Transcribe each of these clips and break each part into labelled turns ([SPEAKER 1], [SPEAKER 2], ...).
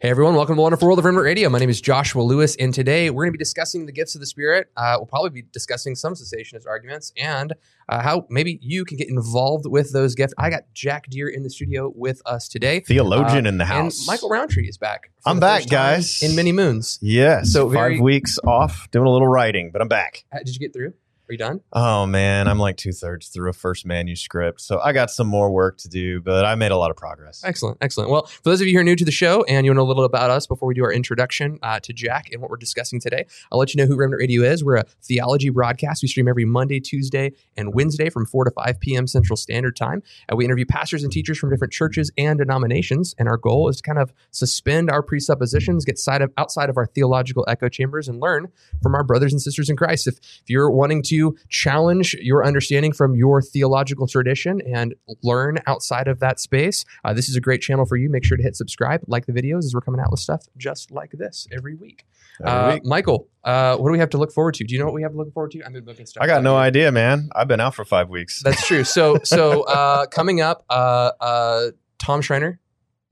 [SPEAKER 1] Hey everyone, welcome to the Wonderful World of Remnant Radio. My name is Joshua Lewis, and today we're going to be discussing the gifts of the Spirit. Uh, we'll probably be discussing some cessationist arguments and uh, how maybe you can get involved with those gifts. I got Jack Deere in the studio with us today.
[SPEAKER 2] Theologian
[SPEAKER 1] Uh,
[SPEAKER 2] in the
[SPEAKER 1] And
[SPEAKER 2] house.
[SPEAKER 1] Michael Roundtree is back.
[SPEAKER 2] I'm back, guys.
[SPEAKER 1] In many moons.
[SPEAKER 2] Yes.
[SPEAKER 1] So
[SPEAKER 2] So
[SPEAKER 1] very-
[SPEAKER 2] five weeks off doing a little writing, but I'm back.
[SPEAKER 1] Uh, Did you get through? Are you done?
[SPEAKER 2] Oh man, I'm like two thirds through a first manuscript, so I got some more work to do, but I made a lot of progress.
[SPEAKER 1] Excellent, excellent. Well, for those of you who are new to the show and you want know a little about us before we do our introduction uh, to Jack and what we're discussing today, I'll let you know who Remnant Radio is. We're a theology broadcast. We stream every Monday, Tuesday, and Wednesday from 4 to 5 p.m. Central Standard Time. And we interview pastors and teachers from different churches and denominations. And our goal is to kind of suspend our presuppositions, get side of, outside of our theological echo chambers, and learn from our brothers and sisters in Christ. If, if you're wanting to challenge your understanding from your theological tradition and learn outside of that space, uh, this is a great channel for you. Make sure to hit subscribe, like the videos as we're coming out with stuff just like this every week.
[SPEAKER 2] Every
[SPEAKER 1] Uh,
[SPEAKER 2] week.
[SPEAKER 1] Michael, uh, what do we have to look forward to? Do you know what we have to look forward to? I've been booking stuff.
[SPEAKER 2] I got no
[SPEAKER 1] here.
[SPEAKER 2] idea, man. I've been out for five weeks.
[SPEAKER 1] That's true. So, so uh, coming up, uh, uh, Tom Schreiner.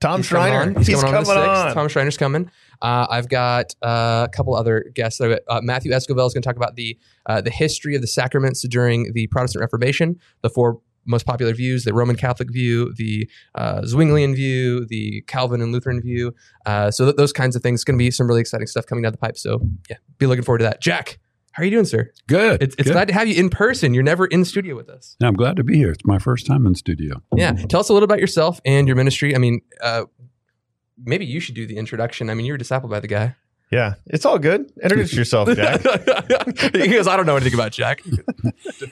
[SPEAKER 2] Tom
[SPEAKER 1] He's coming
[SPEAKER 2] Schreiner.
[SPEAKER 1] on. He's,
[SPEAKER 2] He's
[SPEAKER 1] coming on the
[SPEAKER 2] coming
[SPEAKER 1] 6th. Tom Schreiner's coming. Uh, I've got uh, a couple other guests. Uh, Matthew Escovel is going to talk about the uh, the history of the sacraments during the Protestant Reformation, the four most popular views: the Roman Catholic view, the uh, Zwinglian view, the Calvin and Lutheran view. Uh, so th- those kinds of things. It's going to be some really exciting stuff coming down the pipe. So yeah, be looking forward to that. Jack, how are you doing, sir?
[SPEAKER 3] Good.
[SPEAKER 1] It's, it's
[SPEAKER 3] good.
[SPEAKER 1] glad to have you in person. You're never in studio with us.
[SPEAKER 3] Yeah, I'm glad to be here. It's my first time in studio.
[SPEAKER 1] Yeah. Tell us a little about yourself and your ministry. I mean, uh, maybe you should do the introduction. I mean, you were discipled by the guy.
[SPEAKER 2] Yeah, it's all good. Introduce yourself, Jack.
[SPEAKER 1] he goes, I don't know anything about Jack.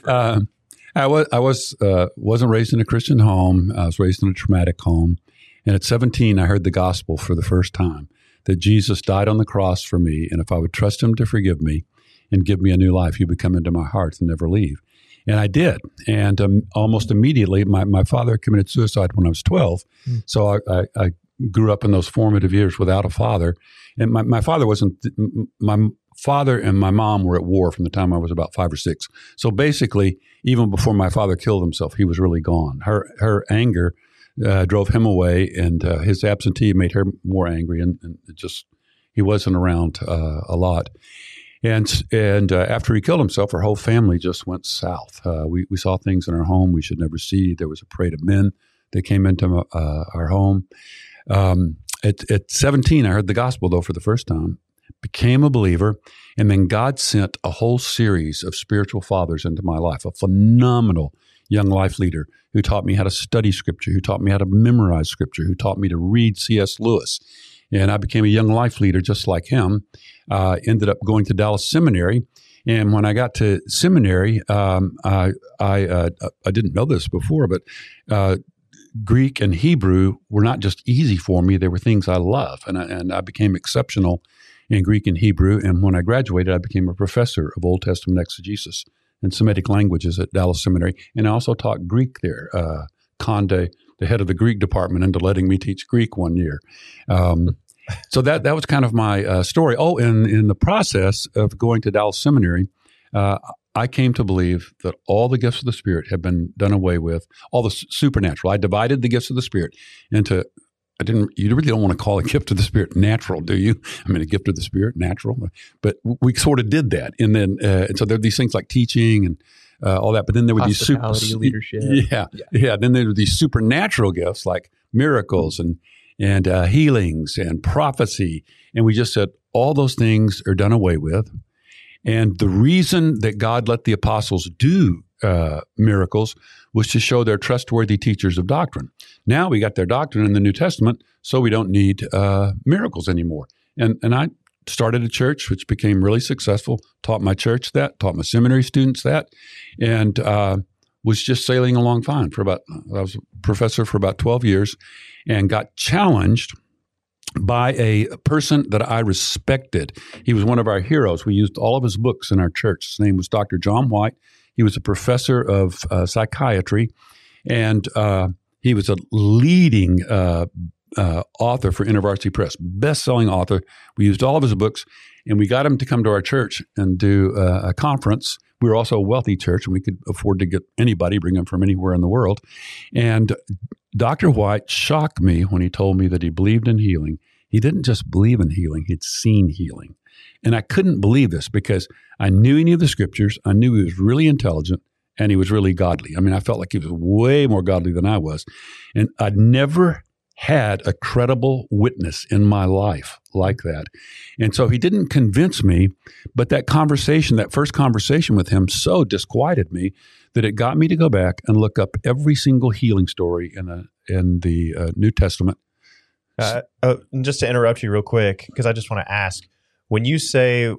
[SPEAKER 3] Uh, I was I was uh, wasn't raised in a Christian home. I was raised in a traumatic home, and at 17, I heard the gospel for the first time that Jesus died on the cross for me, and if I would trust Him to forgive me and give me a new life, You would come into my heart and never leave. And I did. And um, almost immediately, my, my father committed suicide when I was 12.
[SPEAKER 1] Hmm.
[SPEAKER 3] So I, I, I grew up in those formative years without a father. And my, my father wasn't, my father and my mom were at war from the time I was about five or six. So basically, even before my father killed himself, he was really gone. Her, her anger uh, drove him away, and uh, his absentee made her more angry. And, and it just, he wasn't around uh, a lot. And and uh, after he killed himself, our whole family just went south. Uh, we we saw things in our home we should never see. There was a parade of men that came into uh, our home. Um, at at 17, I heard the gospel though for the first time, became a believer, and then God sent a whole series of spiritual fathers into my life. A phenomenal young life leader who taught me how to study scripture, who taught me how to memorize scripture, who taught me to read C.S. Lewis. And I became a young life leader just like him. Uh, ended up going to Dallas Seminary. And when I got to seminary, um, I, I, uh, I didn't know this before, but uh, Greek and Hebrew were not just easy for me, they were things I love. And I, and I became exceptional in Greek and Hebrew. And when I graduated, I became a professor of Old Testament exegesis and Semitic languages at Dallas Seminary. And I also taught Greek there. Uh, Conde, the head of the Greek department, into letting me teach Greek one year. Um, so that that was kind of my uh, story. Oh, and in the process of going to Dallas Seminary, uh, I came to believe that all the gifts of the Spirit have been done away with, all the supernatural. I divided the gifts of the Spirit into. I didn't. You really don't want to call a gift of the Spirit natural, do you? I mean, a gift of the Spirit, natural, but we sort of did that, and then uh, and so there are these things like teaching and uh, all that. But then there were these super,
[SPEAKER 1] leadership.
[SPEAKER 3] yeah, yeah, Then there were these supernatural gifts like miracles and and uh, healings and prophecy, and we just said all those things are done away with. And the reason that God let the apostles do uh, miracles was to show they're trustworthy teachers of doctrine. Now we got their doctrine in the New Testament, so we don't need uh, miracles anymore. And and I started a church, which became really successful. Taught my church that, taught my seminary students that, and uh, was just sailing along fine for about. I was a professor for about twelve years, and got challenged by a person that I respected. He was one of our heroes. We used all of his books in our church. His name was Dr. John White. He was a professor of uh, psychiatry, and uh, he was a leading uh, uh, author for InterVarsity Press, best-selling author. We used all of his books, and we got him to come to our church and do uh, a conference. We were also a wealthy church, and we could afford to get anybody, bring them from anywhere in the world. And Dr. White shocked me when he told me that he believed in healing. He didn't just believe in healing; he'd seen healing, and I couldn't believe this because I knew he knew the scriptures. I knew he was really intelligent and he was really godly. I mean, I felt like he was way more godly than I was, and I'd never had a credible witness in my life like that. And so he didn't convince me, but that conversation, that first conversation with him, so disquieted me that it got me to go back and look up every single healing story in the in the uh, New Testament.
[SPEAKER 2] Uh, uh, just to interrupt you real quick, because I just want to ask when you say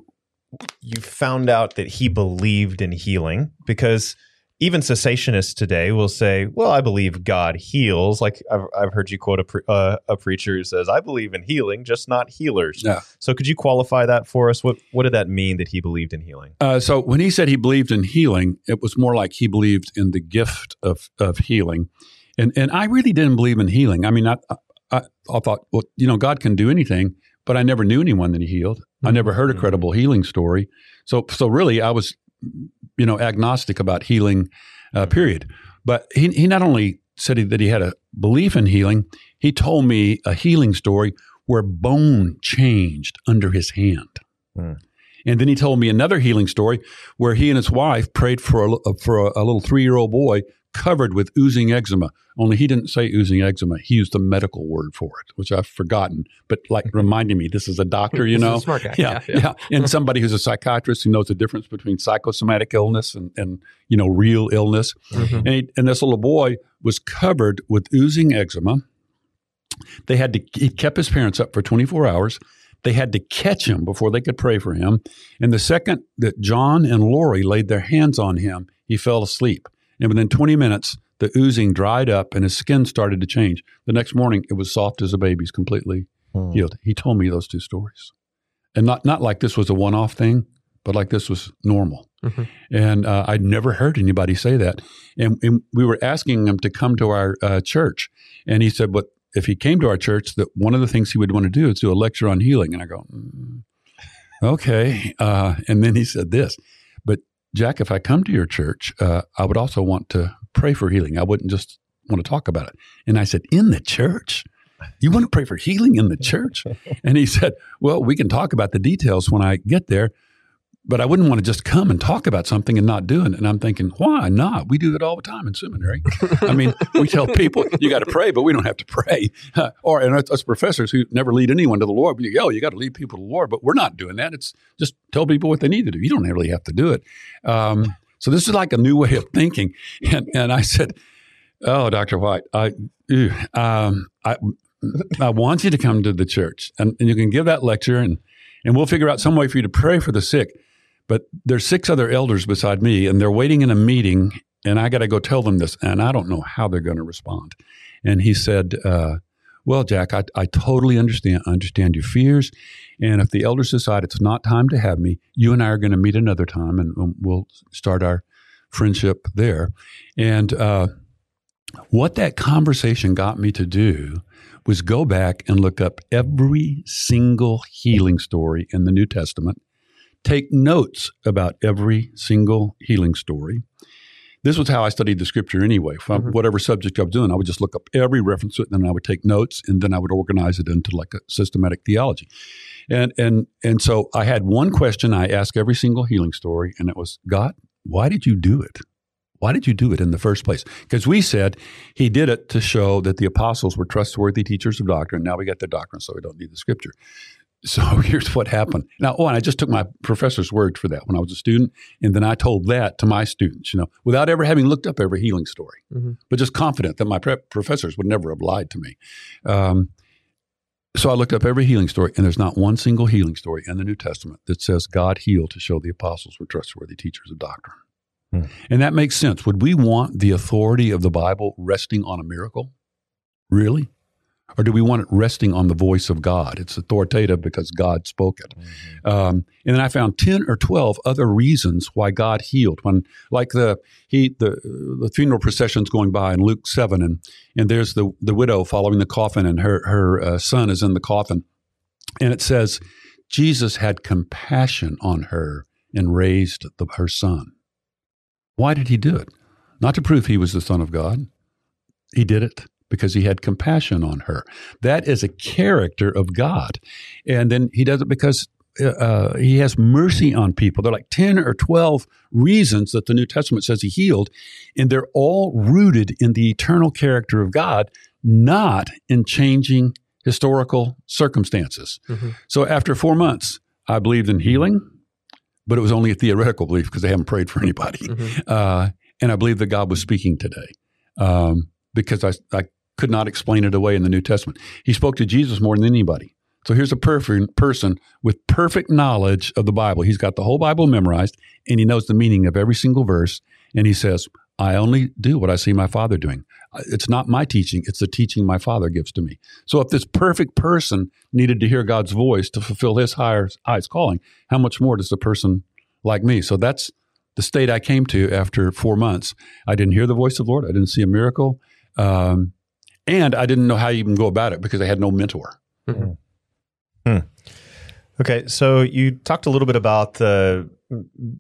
[SPEAKER 2] you found out that he believed in healing, because even cessationists today will say, "Well, I believe God heals." Like I've, I've heard you quote a, pre- uh, a preacher who says, "I believe in healing, just not healers."
[SPEAKER 3] Yeah.
[SPEAKER 2] So, could you qualify that for us? What What did that mean that he believed in healing?
[SPEAKER 3] Uh, so when he said he believed in healing, it was more like he believed in the gift of of healing, and and I really didn't believe in healing. I mean, I I, I thought, well, you know, God can do anything, but I never knew anyone that he healed. I never heard a
[SPEAKER 2] Mhm.
[SPEAKER 3] credible healing story. So so really, I was, you know, agnostic about healing. Uh, period. But he he not only said he, that he had a belief in healing, he told me a healing story where bone changed under his hand.
[SPEAKER 2] Hmm.
[SPEAKER 3] And then he told me another healing story where he and his wife prayed for a, for a, a little three year old boy covered with oozing eczema. Only he didn't say oozing eczema; he used the medical word for it, which I've forgotten. But like reminding me, this is a doctor, you know.
[SPEAKER 1] smart guy.
[SPEAKER 3] Yeah, yeah, and somebody who's a psychiatrist who knows the difference between psychosomatic illness and, and you know real illness.
[SPEAKER 1] Mhm.
[SPEAKER 3] And, he, and this little boy was covered with oozing eczema. They had to, he kept his parents up for 24 hours. They had to catch him before they could pray for him. And the second that John and Lori laid their hands on him, he fell asleep. And within 20 minutes, the oozing dried up and his skin started to change. The next morning, it was soft as a baby's, completely
[SPEAKER 2] Hmm.
[SPEAKER 3] healed. He told me those two stories. And not, not like this was a one off thing, but like this was normal.
[SPEAKER 1] Mhm.
[SPEAKER 3] And uh, I'd never heard anybody say that. And, and we were asking him to come to our uh, church. And he said, but if he came to our church, that one of the things he would want to do is do a lecture on healing. And I go, mm, okay. Uh, and then he said this, Jack, if I come to your church, uh, I would also want to pray for healing. I wouldn't just want to talk about it. And I said, in the church? You want to pray for healing in the church? And he said, Well, we can talk about the details when I get there, but I wouldn't want to just come and talk about something and not do it. And I'm thinking, Why not? We do that all the time in seminary. I mean, we tell people, You got to pray, but we don't have to pray. or, and us, us professors who never lead anyone to the Lord, we go, Oh, you got to lead people to the Lord, but we're not doing that. It's just tell people what they need to do. You don't really have to do it. Um, so this is like a new way of thinking. And, and I said, Oh, Dr. White, I, ew, um, I, I want you to come to the church and, and you can give that lecture and, and we'll figure out some way for you to pray for the sick. But there's six other elders beside me and they're waiting in a meeting and I got to go tell them this and I don't know how they're going to respond. And he said, uh, well, Jack, I, I totally understand, understand your fears. And if the elders decide it's not time to have me, you and I are going to meet another time and um, we'll start our friendship there. And, uh, what that conversation got me to do was go back and look up every single healing story in the New Testament, take notes about every single healing story. This was how I studied the scripture anyway. From
[SPEAKER 1] Mhm.
[SPEAKER 3] whatever subject I was doing, I would just look up every reference to it, and then I would take notes, and then I would organize it into like a systematic theology. And and and so I had one question I asked every single healing story, and it was, God, why did you do it? Why did you do it in the first place? Because we said he did it to show that the apostles were trustworthy teachers of doctrine. Now we got the doctrine, so we don't need the scripture. So here's what happened. Now, oh, and I just took my professor's word for that when I was a student, and then I told that to my students, you know, without ever having looked up every healing story,
[SPEAKER 1] Mhm.
[SPEAKER 3] but just confident that my professors would never have lied to me. Um, So I looked up every healing story, and there's not one single healing story in the New Testament that says God healed to show the apostles were trustworthy teachers of doctrine.
[SPEAKER 2] Hmm.
[SPEAKER 3] And that makes sense. Would we want the authority of the Bible resting on a miracle? Really? Or do we want it resting on the voice of God? It's authoritative because God spoke it. Um, and then I found ten or twelve other reasons why God healed. When, like the he the the funeral procession's going by in Luke seven, and and there's the the widow following the coffin, and her her uh, son is in the coffin, and it says Jesus had compassion on her and raised the, her son. Why did he do it? Not to prove he was the son of God. He did it because he had compassion on her. That is a character of God. And then he does it because uh, he has mercy on people. There are like 10 or 12 reasons that the New Testament says he healed, and they're all rooted in the eternal character of God, not in changing historical circumstances.
[SPEAKER 1] Mhm.
[SPEAKER 3] So after four months, I believed in healing, but it was only a theoretical belief because I haven't prayed for anybody.
[SPEAKER 1] Mhm.
[SPEAKER 3] Uh, and I believe that God was speaking today um, because I, I could not explain it away in the New Testament. He spoke to Jesus more than anybody. So here's a perfect person with perfect knowledge of the Bible. He's got the whole Bible memorized and he knows the meaning of every single verse. And he says, I only do what I see my Father doing. It's not my teaching, it's the teaching my Father gives to me. So if this perfect person needed to hear God's voice to fulfill his higher, highest calling, how much more does a person like me? So that's the state I came to after four months. I didn't hear the voice of the Lord. I didn't see a miracle. Um, and I didn't know how you even go about it because I had no mentor.
[SPEAKER 2] Okay, so you talked a little bit about the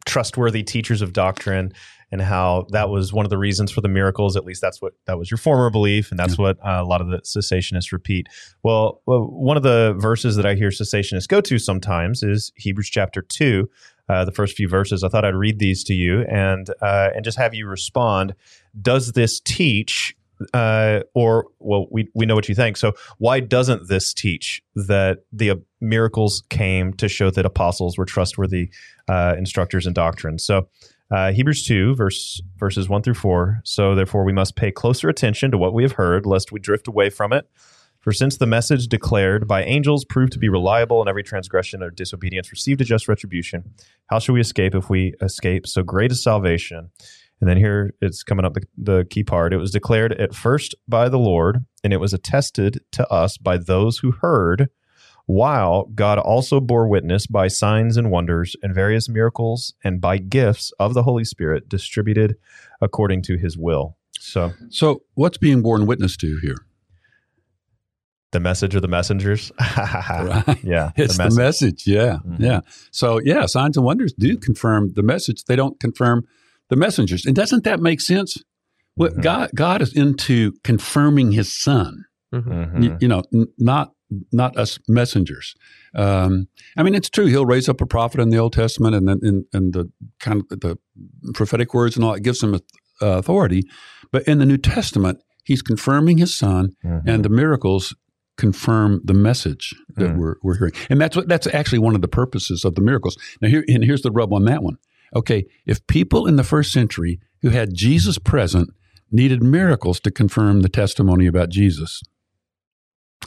[SPEAKER 2] trustworthy teachers of doctrine and how that was one of the reasons for the miracles. At least that's what that was your former belief, and that's what uh, a lot of the cessationists repeat. Well, well, one of the verses that I hear cessationists go to sometimes is Hebrews chapter two. Uh, the first few verses. I thought I'd read these to you and uh, and just have you respond. Does this teach uh, or well, we we know what you think. So why doesn't this teach that the uh, miracles came to show that apostles were trustworthy uh, instructors in doctrine? So uh, Hebrews two verse verses one through four. So therefore, we must pay closer attention to what we have heard, lest we drift away from it. For since the message declared by angels proved to be reliable, and every transgression or disobedience received a just retribution, how shall we escape if we escape so great a salvation? And then here it's coming up the, the key part. It was declared at first by the Lord, and it was attested to us by those who heard, while God also bore witness by signs and wonders and various miracles and by gifts of the Holy Spirit distributed according to his will. So
[SPEAKER 3] So, what's being borne witness to here?
[SPEAKER 2] the message of the messengers.
[SPEAKER 3] Right.
[SPEAKER 2] Yeah.
[SPEAKER 3] It's the message. Yeah.
[SPEAKER 2] Mhm.
[SPEAKER 3] Yeah. So, yeah, signs and wonders do confirm the message. They don't confirm the messengers. And doesn't that make sense? What
[SPEAKER 2] Mhm.
[SPEAKER 3] God, God is into confirming his son,
[SPEAKER 1] Mhm.
[SPEAKER 2] Mhm.
[SPEAKER 3] you, you know, n- not not us messengers. Um, I mean, it's true. He'll raise up a prophet in the Old Testament, and then in, in the kind of the prophetic words and all. It gives him uh, authority, but in the New Testament, he's confirming his son,
[SPEAKER 2] Mhm.
[SPEAKER 3] and the miracles confirm the message that
[SPEAKER 2] Mm.
[SPEAKER 3] we're, we're hearing. And that's what that's actually one of the purposes of the miracles. Now here and here's the rub on that one. Okay, if people in the first century who had Jesus present needed miracles to confirm the testimony about Jesus,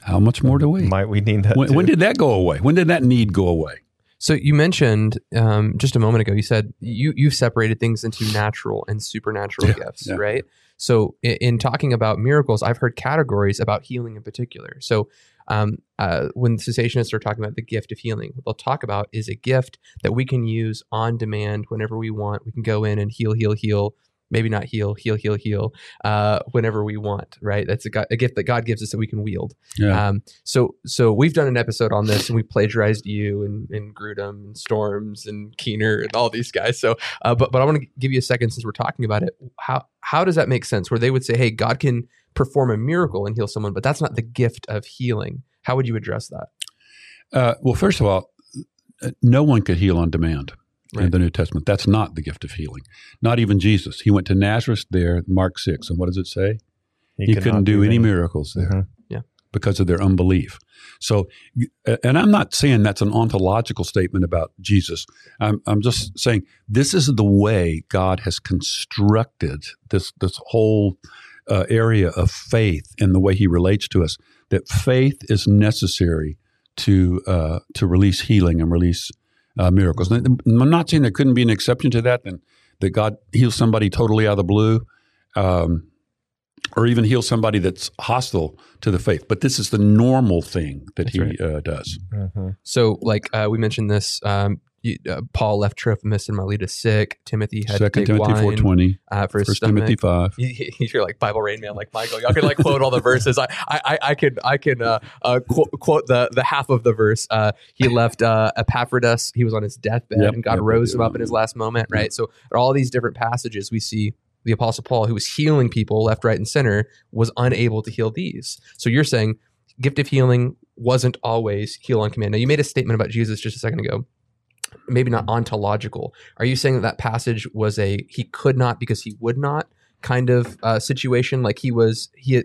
[SPEAKER 3] how much more do we?
[SPEAKER 2] might we need that?
[SPEAKER 3] When,
[SPEAKER 2] too?
[SPEAKER 3] when did that go away? When did that need go away?
[SPEAKER 1] So you mentioned um, just a moment ago. You said you you've separated things into natural and supernatural
[SPEAKER 3] Yeah,
[SPEAKER 1] gifts,
[SPEAKER 3] yeah.
[SPEAKER 1] right? So in, in talking about miracles, I've heard categories about healing in particular. So um, uh, when cessationists are talking about the gift of healing, what they'll talk about is a gift that we can use on demand whenever we want. We can go in and heal, heal, heal. Maybe not heal, heal, heal, heal. Uh, whenever we want, right? That's a, a gift that God gives us that we can wield.
[SPEAKER 3] Yeah.
[SPEAKER 1] Um, so so we've done an episode on this and we plagiarized you and, and Grudem and Storms and Keener and all these guys. So uh, but but I want to give you a second since we're talking about it. How how does that make sense? Where they would say, hey, God can perform a miracle and heal someone, but that's not the gift of healing. How would you address that?
[SPEAKER 3] Uh, well, first of all, uh, no one could heal on demand in the New Testament. That's not the gift of healing. Not even Jesus. He went to Nazareth there, Mark 6. And what does it say? He,
[SPEAKER 2] could
[SPEAKER 3] couldn't
[SPEAKER 2] not
[SPEAKER 3] do any miracles there
[SPEAKER 2] Mhm.
[SPEAKER 3] because of their unbelief. So, and I'm not saying that's an ontological statement about Jesus. I'm, I'm just saying this is the way God has constructed this this whole uh, area of faith and the way He relates to us. that faith is necessary to uh, to release healing and release uh, miracles. And I'm not saying there couldn't be an exception to that, then that God heals somebody totally out of the blue, um, or even heal somebody that's hostile to the faith. But this is the normal thing that
[SPEAKER 1] That's
[SPEAKER 3] He
[SPEAKER 1] right.
[SPEAKER 3] uh, does.
[SPEAKER 1] So, like uh, we mentioned this, um, you, uh, Paul left Trophimus and Miletus sick. Timothy had
[SPEAKER 3] Second
[SPEAKER 1] to take
[SPEAKER 3] Timothy four
[SPEAKER 1] wine
[SPEAKER 3] twenty,
[SPEAKER 1] uh, for his
[SPEAKER 3] First
[SPEAKER 1] stomach.
[SPEAKER 3] Timothy five.
[SPEAKER 1] You- you- You're like Bible Rain Man, like Michael. Y'all can like quote all the verses. I, I, I- can, I can uh, uh, quote, quote the the half of the verse. Uh, he left uh, Epaphroditus. He was on his deathbed,
[SPEAKER 3] Yep,
[SPEAKER 1] and God
[SPEAKER 3] yep,
[SPEAKER 1] rose him up in his last moment. Right. So, at all these different passages, we see the Apostle Paul, who was healing people left, right, and center, was unable to heal these. So, you're saying gift of healing wasn't always heal on command. Now, you made a statement about Jesus just a second ago. Maybe not ontological. Are you saying that that passage was a he could not because he would not kind of uh, situation? Like he was he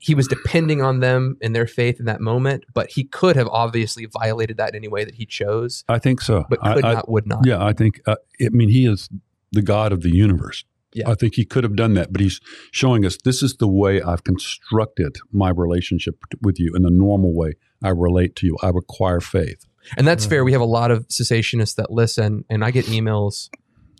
[SPEAKER 1] he was depending on them and their faith in that moment, but he could have obviously violated that in any way that he chose,
[SPEAKER 3] I think so.
[SPEAKER 1] but
[SPEAKER 3] I-
[SPEAKER 1] could
[SPEAKER 3] I-
[SPEAKER 1] not, would not.
[SPEAKER 3] Yeah, I think. Uh, I mean, he is the God of the universe.
[SPEAKER 1] Yeah.
[SPEAKER 3] I think he could have done that, but he's showing us this is the way I've constructed my relationship with you in the normal way I relate to you. I require faith.
[SPEAKER 1] And that's mm-hmm. fair. We have a lot of cessationists that listen, and I get emails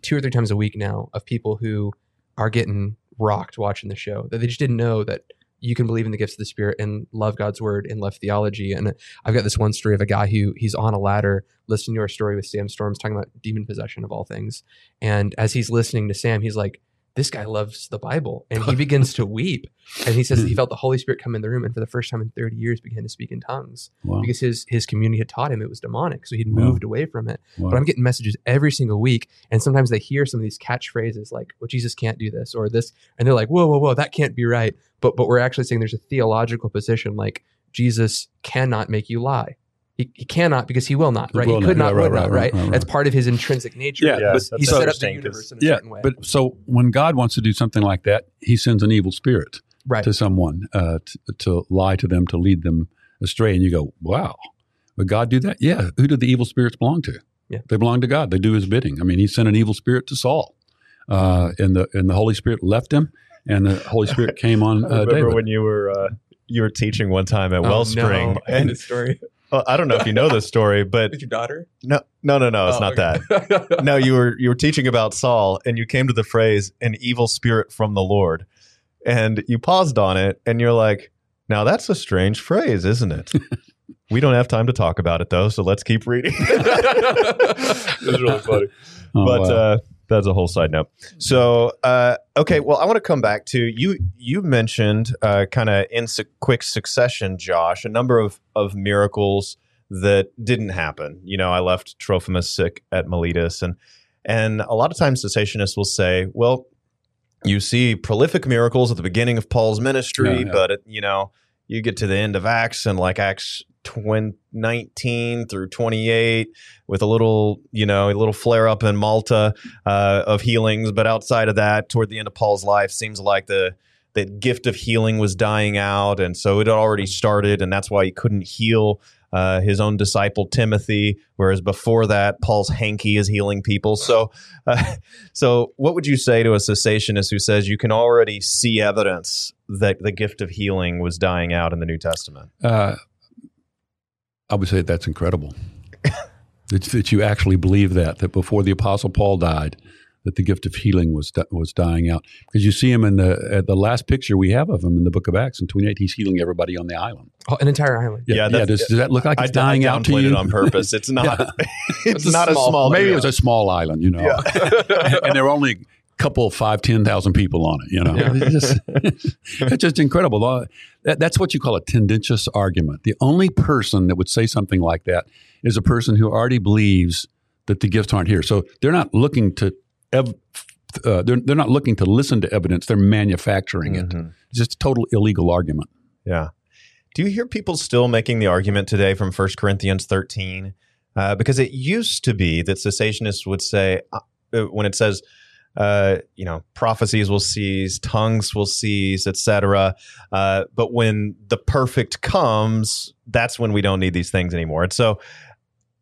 [SPEAKER 1] two or three times a week now of people who are getting rocked watching the show that they just didn't know that you can believe in the gifts of the spirit and love God's word and love theology. And I've got this one story of a guy who he's on a ladder listening to our story with Sam Storms talking about demon possession of all things. And as he's listening to Sam, he's like, this guy loves the Bible. And he begins to weep. And he says he hmm. felt the Holy Spirit come in the room and for the first time in 30 years began to speak in tongues
[SPEAKER 3] Wow.
[SPEAKER 1] because his his community had taught him it was demonic. So he'd
[SPEAKER 3] Wow.
[SPEAKER 1] moved away from it.
[SPEAKER 3] wow.
[SPEAKER 1] But I'm getting messages every single week, and sometimes they hear some of these catchphrases like, "Well, Jesus can't do this," or this, and they're like, "Whoa, whoa, whoa, that can't be right." But but we're actually saying there's a theological position like Jesus cannot make you lie. He, he cannot because he will not,
[SPEAKER 3] He
[SPEAKER 1] right?
[SPEAKER 3] will
[SPEAKER 1] he could
[SPEAKER 3] not.
[SPEAKER 1] not,
[SPEAKER 3] Right,
[SPEAKER 1] would
[SPEAKER 3] right,
[SPEAKER 1] not,
[SPEAKER 3] right,
[SPEAKER 1] right?
[SPEAKER 3] right, right,
[SPEAKER 1] That's part of his intrinsic nature.
[SPEAKER 3] Yeah,
[SPEAKER 2] Yeah,
[SPEAKER 3] but-
[SPEAKER 1] he set up the universe in a
[SPEAKER 3] yeah,
[SPEAKER 1] certain way.
[SPEAKER 3] but so when God wants to do something like that, He sends an evil spirit
[SPEAKER 1] right.
[SPEAKER 3] to someone uh, to, to lie to them to lead them astray, and you go, "Wow, would God do that?" Yeah. Who did the evil spirits belong to?
[SPEAKER 1] Yeah.
[SPEAKER 3] they belong to God. They do His bidding. I mean, He sent an evil spirit to Saul, uh, and the and the Holy Spirit left him, and the Holy Spirit came on
[SPEAKER 2] I
[SPEAKER 3] uh,
[SPEAKER 2] remember
[SPEAKER 3] David.
[SPEAKER 2] when you were uh, you were teaching one time at
[SPEAKER 1] Oh,
[SPEAKER 2] Wellspring,
[SPEAKER 1] no. I
[SPEAKER 2] and
[SPEAKER 1] this story.
[SPEAKER 2] Well, I don't know if you know this story, but
[SPEAKER 1] With your daughter?
[SPEAKER 2] no, no, no, no, it's
[SPEAKER 1] Oh,
[SPEAKER 2] not that.
[SPEAKER 1] that.
[SPEAKER 2] no, you were you were teaching about Saul, and you came to the phrase "an evil spirit from the Lord," and you paused on it, and you're like, "Now that's a strange phrase, isn't it?" we don't have time to talk about it though, so let's keep reading. it was really funny,
[SPEAKER 3] Oh,
[SPEAKER 2] but
[SPEAKER 3] wow.
[SPEAKER 2] uh, that's a whole side note. So, uh, okay, well, I want to come back to you. You mentioned uh, kind of in su- quick succession, Josh, a number of of miracles that didn't happen. You know, I left Trophimus sick at Miletus, and and a lot of times cessationists will say, well, you see prolific miracles at the beginning of Paul's ministry,
[SPEAKER 3] Yeah, yeah.
[SPEAKER 2] but it, you know, you get to the end of Acts and like Acts 20, 19 through 28 with a little, you know, a little flare up in Malta uh, of healings. But outside of that, toward the end of Paul's life, seems like the the gift of healing was dying out, and so it already started, and that's why he couldn't heal uh, his own disciple Timothy. Whereas before that, Paul's hanky is healing people. So, uh, so what would you say to a cessationist who says you can already see evidence that the gift of healing was dying out in the New Testament?
[SPEAKER 3] Uh, I would say that's incredible. that, that you actually believe that that before the Apostle Paul died, that the gift of healing was was dying out. Because you see him in the at the last picture we have of him in the Book of Acts in twenty eight. He's healing everybody on the island.
[SPEAKER 1] Oh, an entire island.
[SPEAKER 2] Yeah,
[SPEAKER 3] yeah.
[SPEAKER 2] that's-
[SPEAKER 3] does, does that look like
[SPEAKER 2] I,
[SPEAKER 3] it's dying
[SPEAKER 2] I
[SPEAKER 3] out to you
[SPEAKER 2] it on purpose. It's not. it's,
[SPEAKER 1] It's a
[SPEAKER 2] not a
[SPEAKER 1] small-
[SPEAKER 2] small.
[SPEAKER 3] Maybe
[SPEAKER 2] deal.
[SPEAKER 3] it was a small island, you know, and, and there were only a couple, five, ten thousand people on it. You know,
[SPEAKER 1] Yeah.
[SPEAKER 3] it's, just, it's just incredible. That, that's what you call a tendentious argument. The only person that would say something like that is a person who already believes that the gifts aren't here. So they're not looking to. Ev- uh, they're, they're not looking to listen to evidence. They're manufacturing it.
[SPEAKER 2] Mhm.
[SPEAKER 3] It's just a total illegal argument.
[SPEAKER 2] Yeah. Do you hear people still making the argument today from 1 Corinthians 13? Uh, because it used to be that cessationists would say, uh, uh, when it says, uh, you know, prophecies will cease, tongues will cease, etc. Uh, but when the perfect comes, that's when we don't need these things anymore. And so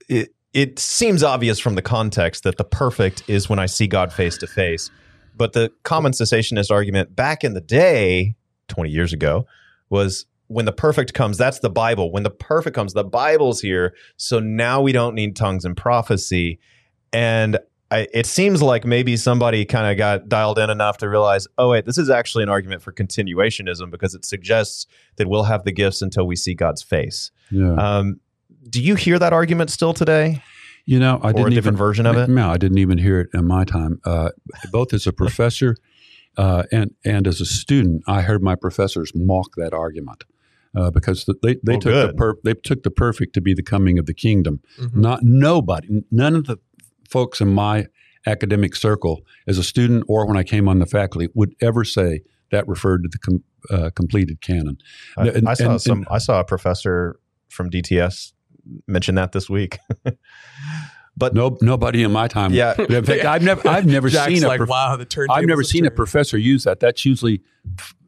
[SPEAKER 2] it, it seems obvious from the context that the perfect is when I see God face to face. But the common cessationist argument back in the day, 20 years ago, was when the perfect comes, that's the Bible. When the perfect comes, the Bible's here. So now we don't need tongues and prophecy. And I, it seems like maybe somebody kind of got dialed in enough to realize, oh, wait, this is actually an argument for continuationism because it suggests that we'll have the gifts until we see God's face.
[SPEAKER 3] Yeah.
[SPEAKER 2] Um, do you hear that argument still today?
[SPEAKER 3] You know, I
[SPEAKER 2] or
[SPEAKER 3] didn't
[SPEAKER 2] a different
[SPEAKER 3] even,
[SPEAKER 2] version of it?
[SPEAKER 3] No, I didn't even hear it in my time. Uh, both as a professor uh, and and as a student, I heard my professors mock that argument uh, because they they
[SPEAKER 2] Well,
[SPEAKER 3] took the per- they took the perfect to be the coming of the kingdom.
[SPEAKER 1] Mhm.
[SPEAKER 3] Not nobody, none of the folks in my academic circle, as a student or when I came on the faculty, would ever say that referred to the com- uh, completed canon.
[SPEAKER 2] I,
[SPEAKER 3] And-
[SPEAKER 2] I saw
[SPEAKER 3] and-
[SPEAKER 2] some.
[SPEAKER 3] and-
[SPEAKER 2] I saw a professor from DTS mention that this week. but
[SPEAKER 3] No, nobody in my time.
[SPEAKER 2] Yeah.
[SPEAKER 3] In fact, I've never I've never
[SPEAKER 1] Jack's
[SPEAKER 3] seen a
[SPEAKER 1] like,
[SPEAKER 3] prof-
[SPEAKER 1] wow, the turn.
[SPEAKER 3] I've never seen a professor use that. That's usually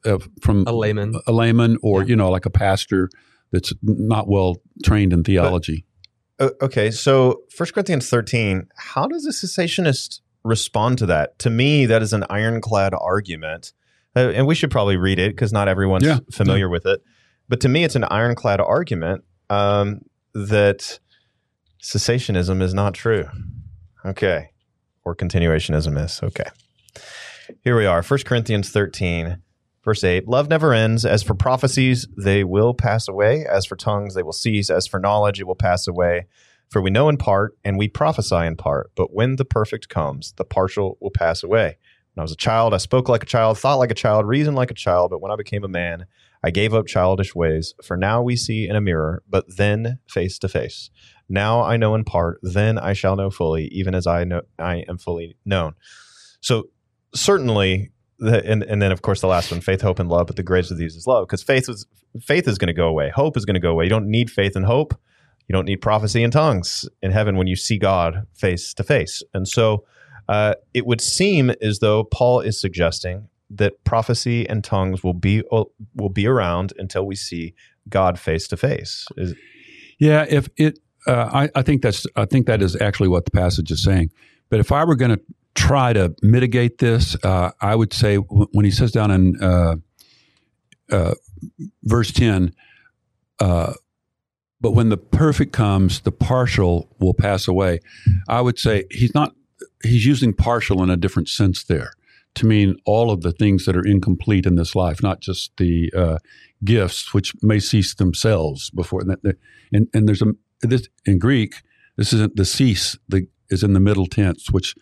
[SPEAKER 3] uh, from
[SPEAKER 1] a layman.
[SPEAKER 3] a layman or
[SPEAKER 1] Yeah.
[SPEAKER 3] you know like a pastor that's not well trained in theology.
[SPEAKER 2] O- okay, so 1 Corinthians 13, how does a cessationist respond to that? To me, that is an ironclad argument. Uh, and we should probably read it because not everyone's
[SPEAKER 3] Yeah,
[SPEAKER 2] familiar with it. But to me, it's an ironclad argument um, that cessationism is not true. Okay. Or continuationism is. Okay. Here we are 1 Corinthians 13, verse 8. Love never ends. As for prophecies, they will pass away. As for tongues, they will cease. As for knowledge, it will pass away. For we know in part and we prophesy in part. But when the perfect comes, the partial will pass away. When I was a child, I spoke like a child, thought like a child, reasoned like a child. But when I became a man, I gave up childish ways. For now we see in a mirror, but then face to face. Now I know in part, then I shall know fully, even as I know I am fully known. So certainly, the, and and then of course the last one, faith, hope, and love. But the greatest of these is love, because faith is faith is going to go away. Hope is going to go away. You don't need faith and hope. You don't need prophecy and tongues in heaven when you see God face to face. And so uh, it would seem as though Paul is suggesting that prophecy and tongues will be will be around until we see God face to face.
[SPEAKER 3] Yeah, if it, uh, I, I think that's, I think that is actually what the passage is saying. But if I were going to try to mitigate this, uh, I would say when he says down in uh, uh, verse ten, uh, but when the perfect comes, the partial will pass away. I would say he's not. He's using partial in a different sense there to mean all of the things that are incomplete in this life, not just the uh, gifts which may cease themselves before. And, and, and there's a this in Greek. This isn't the cease. The is in the middle tense, which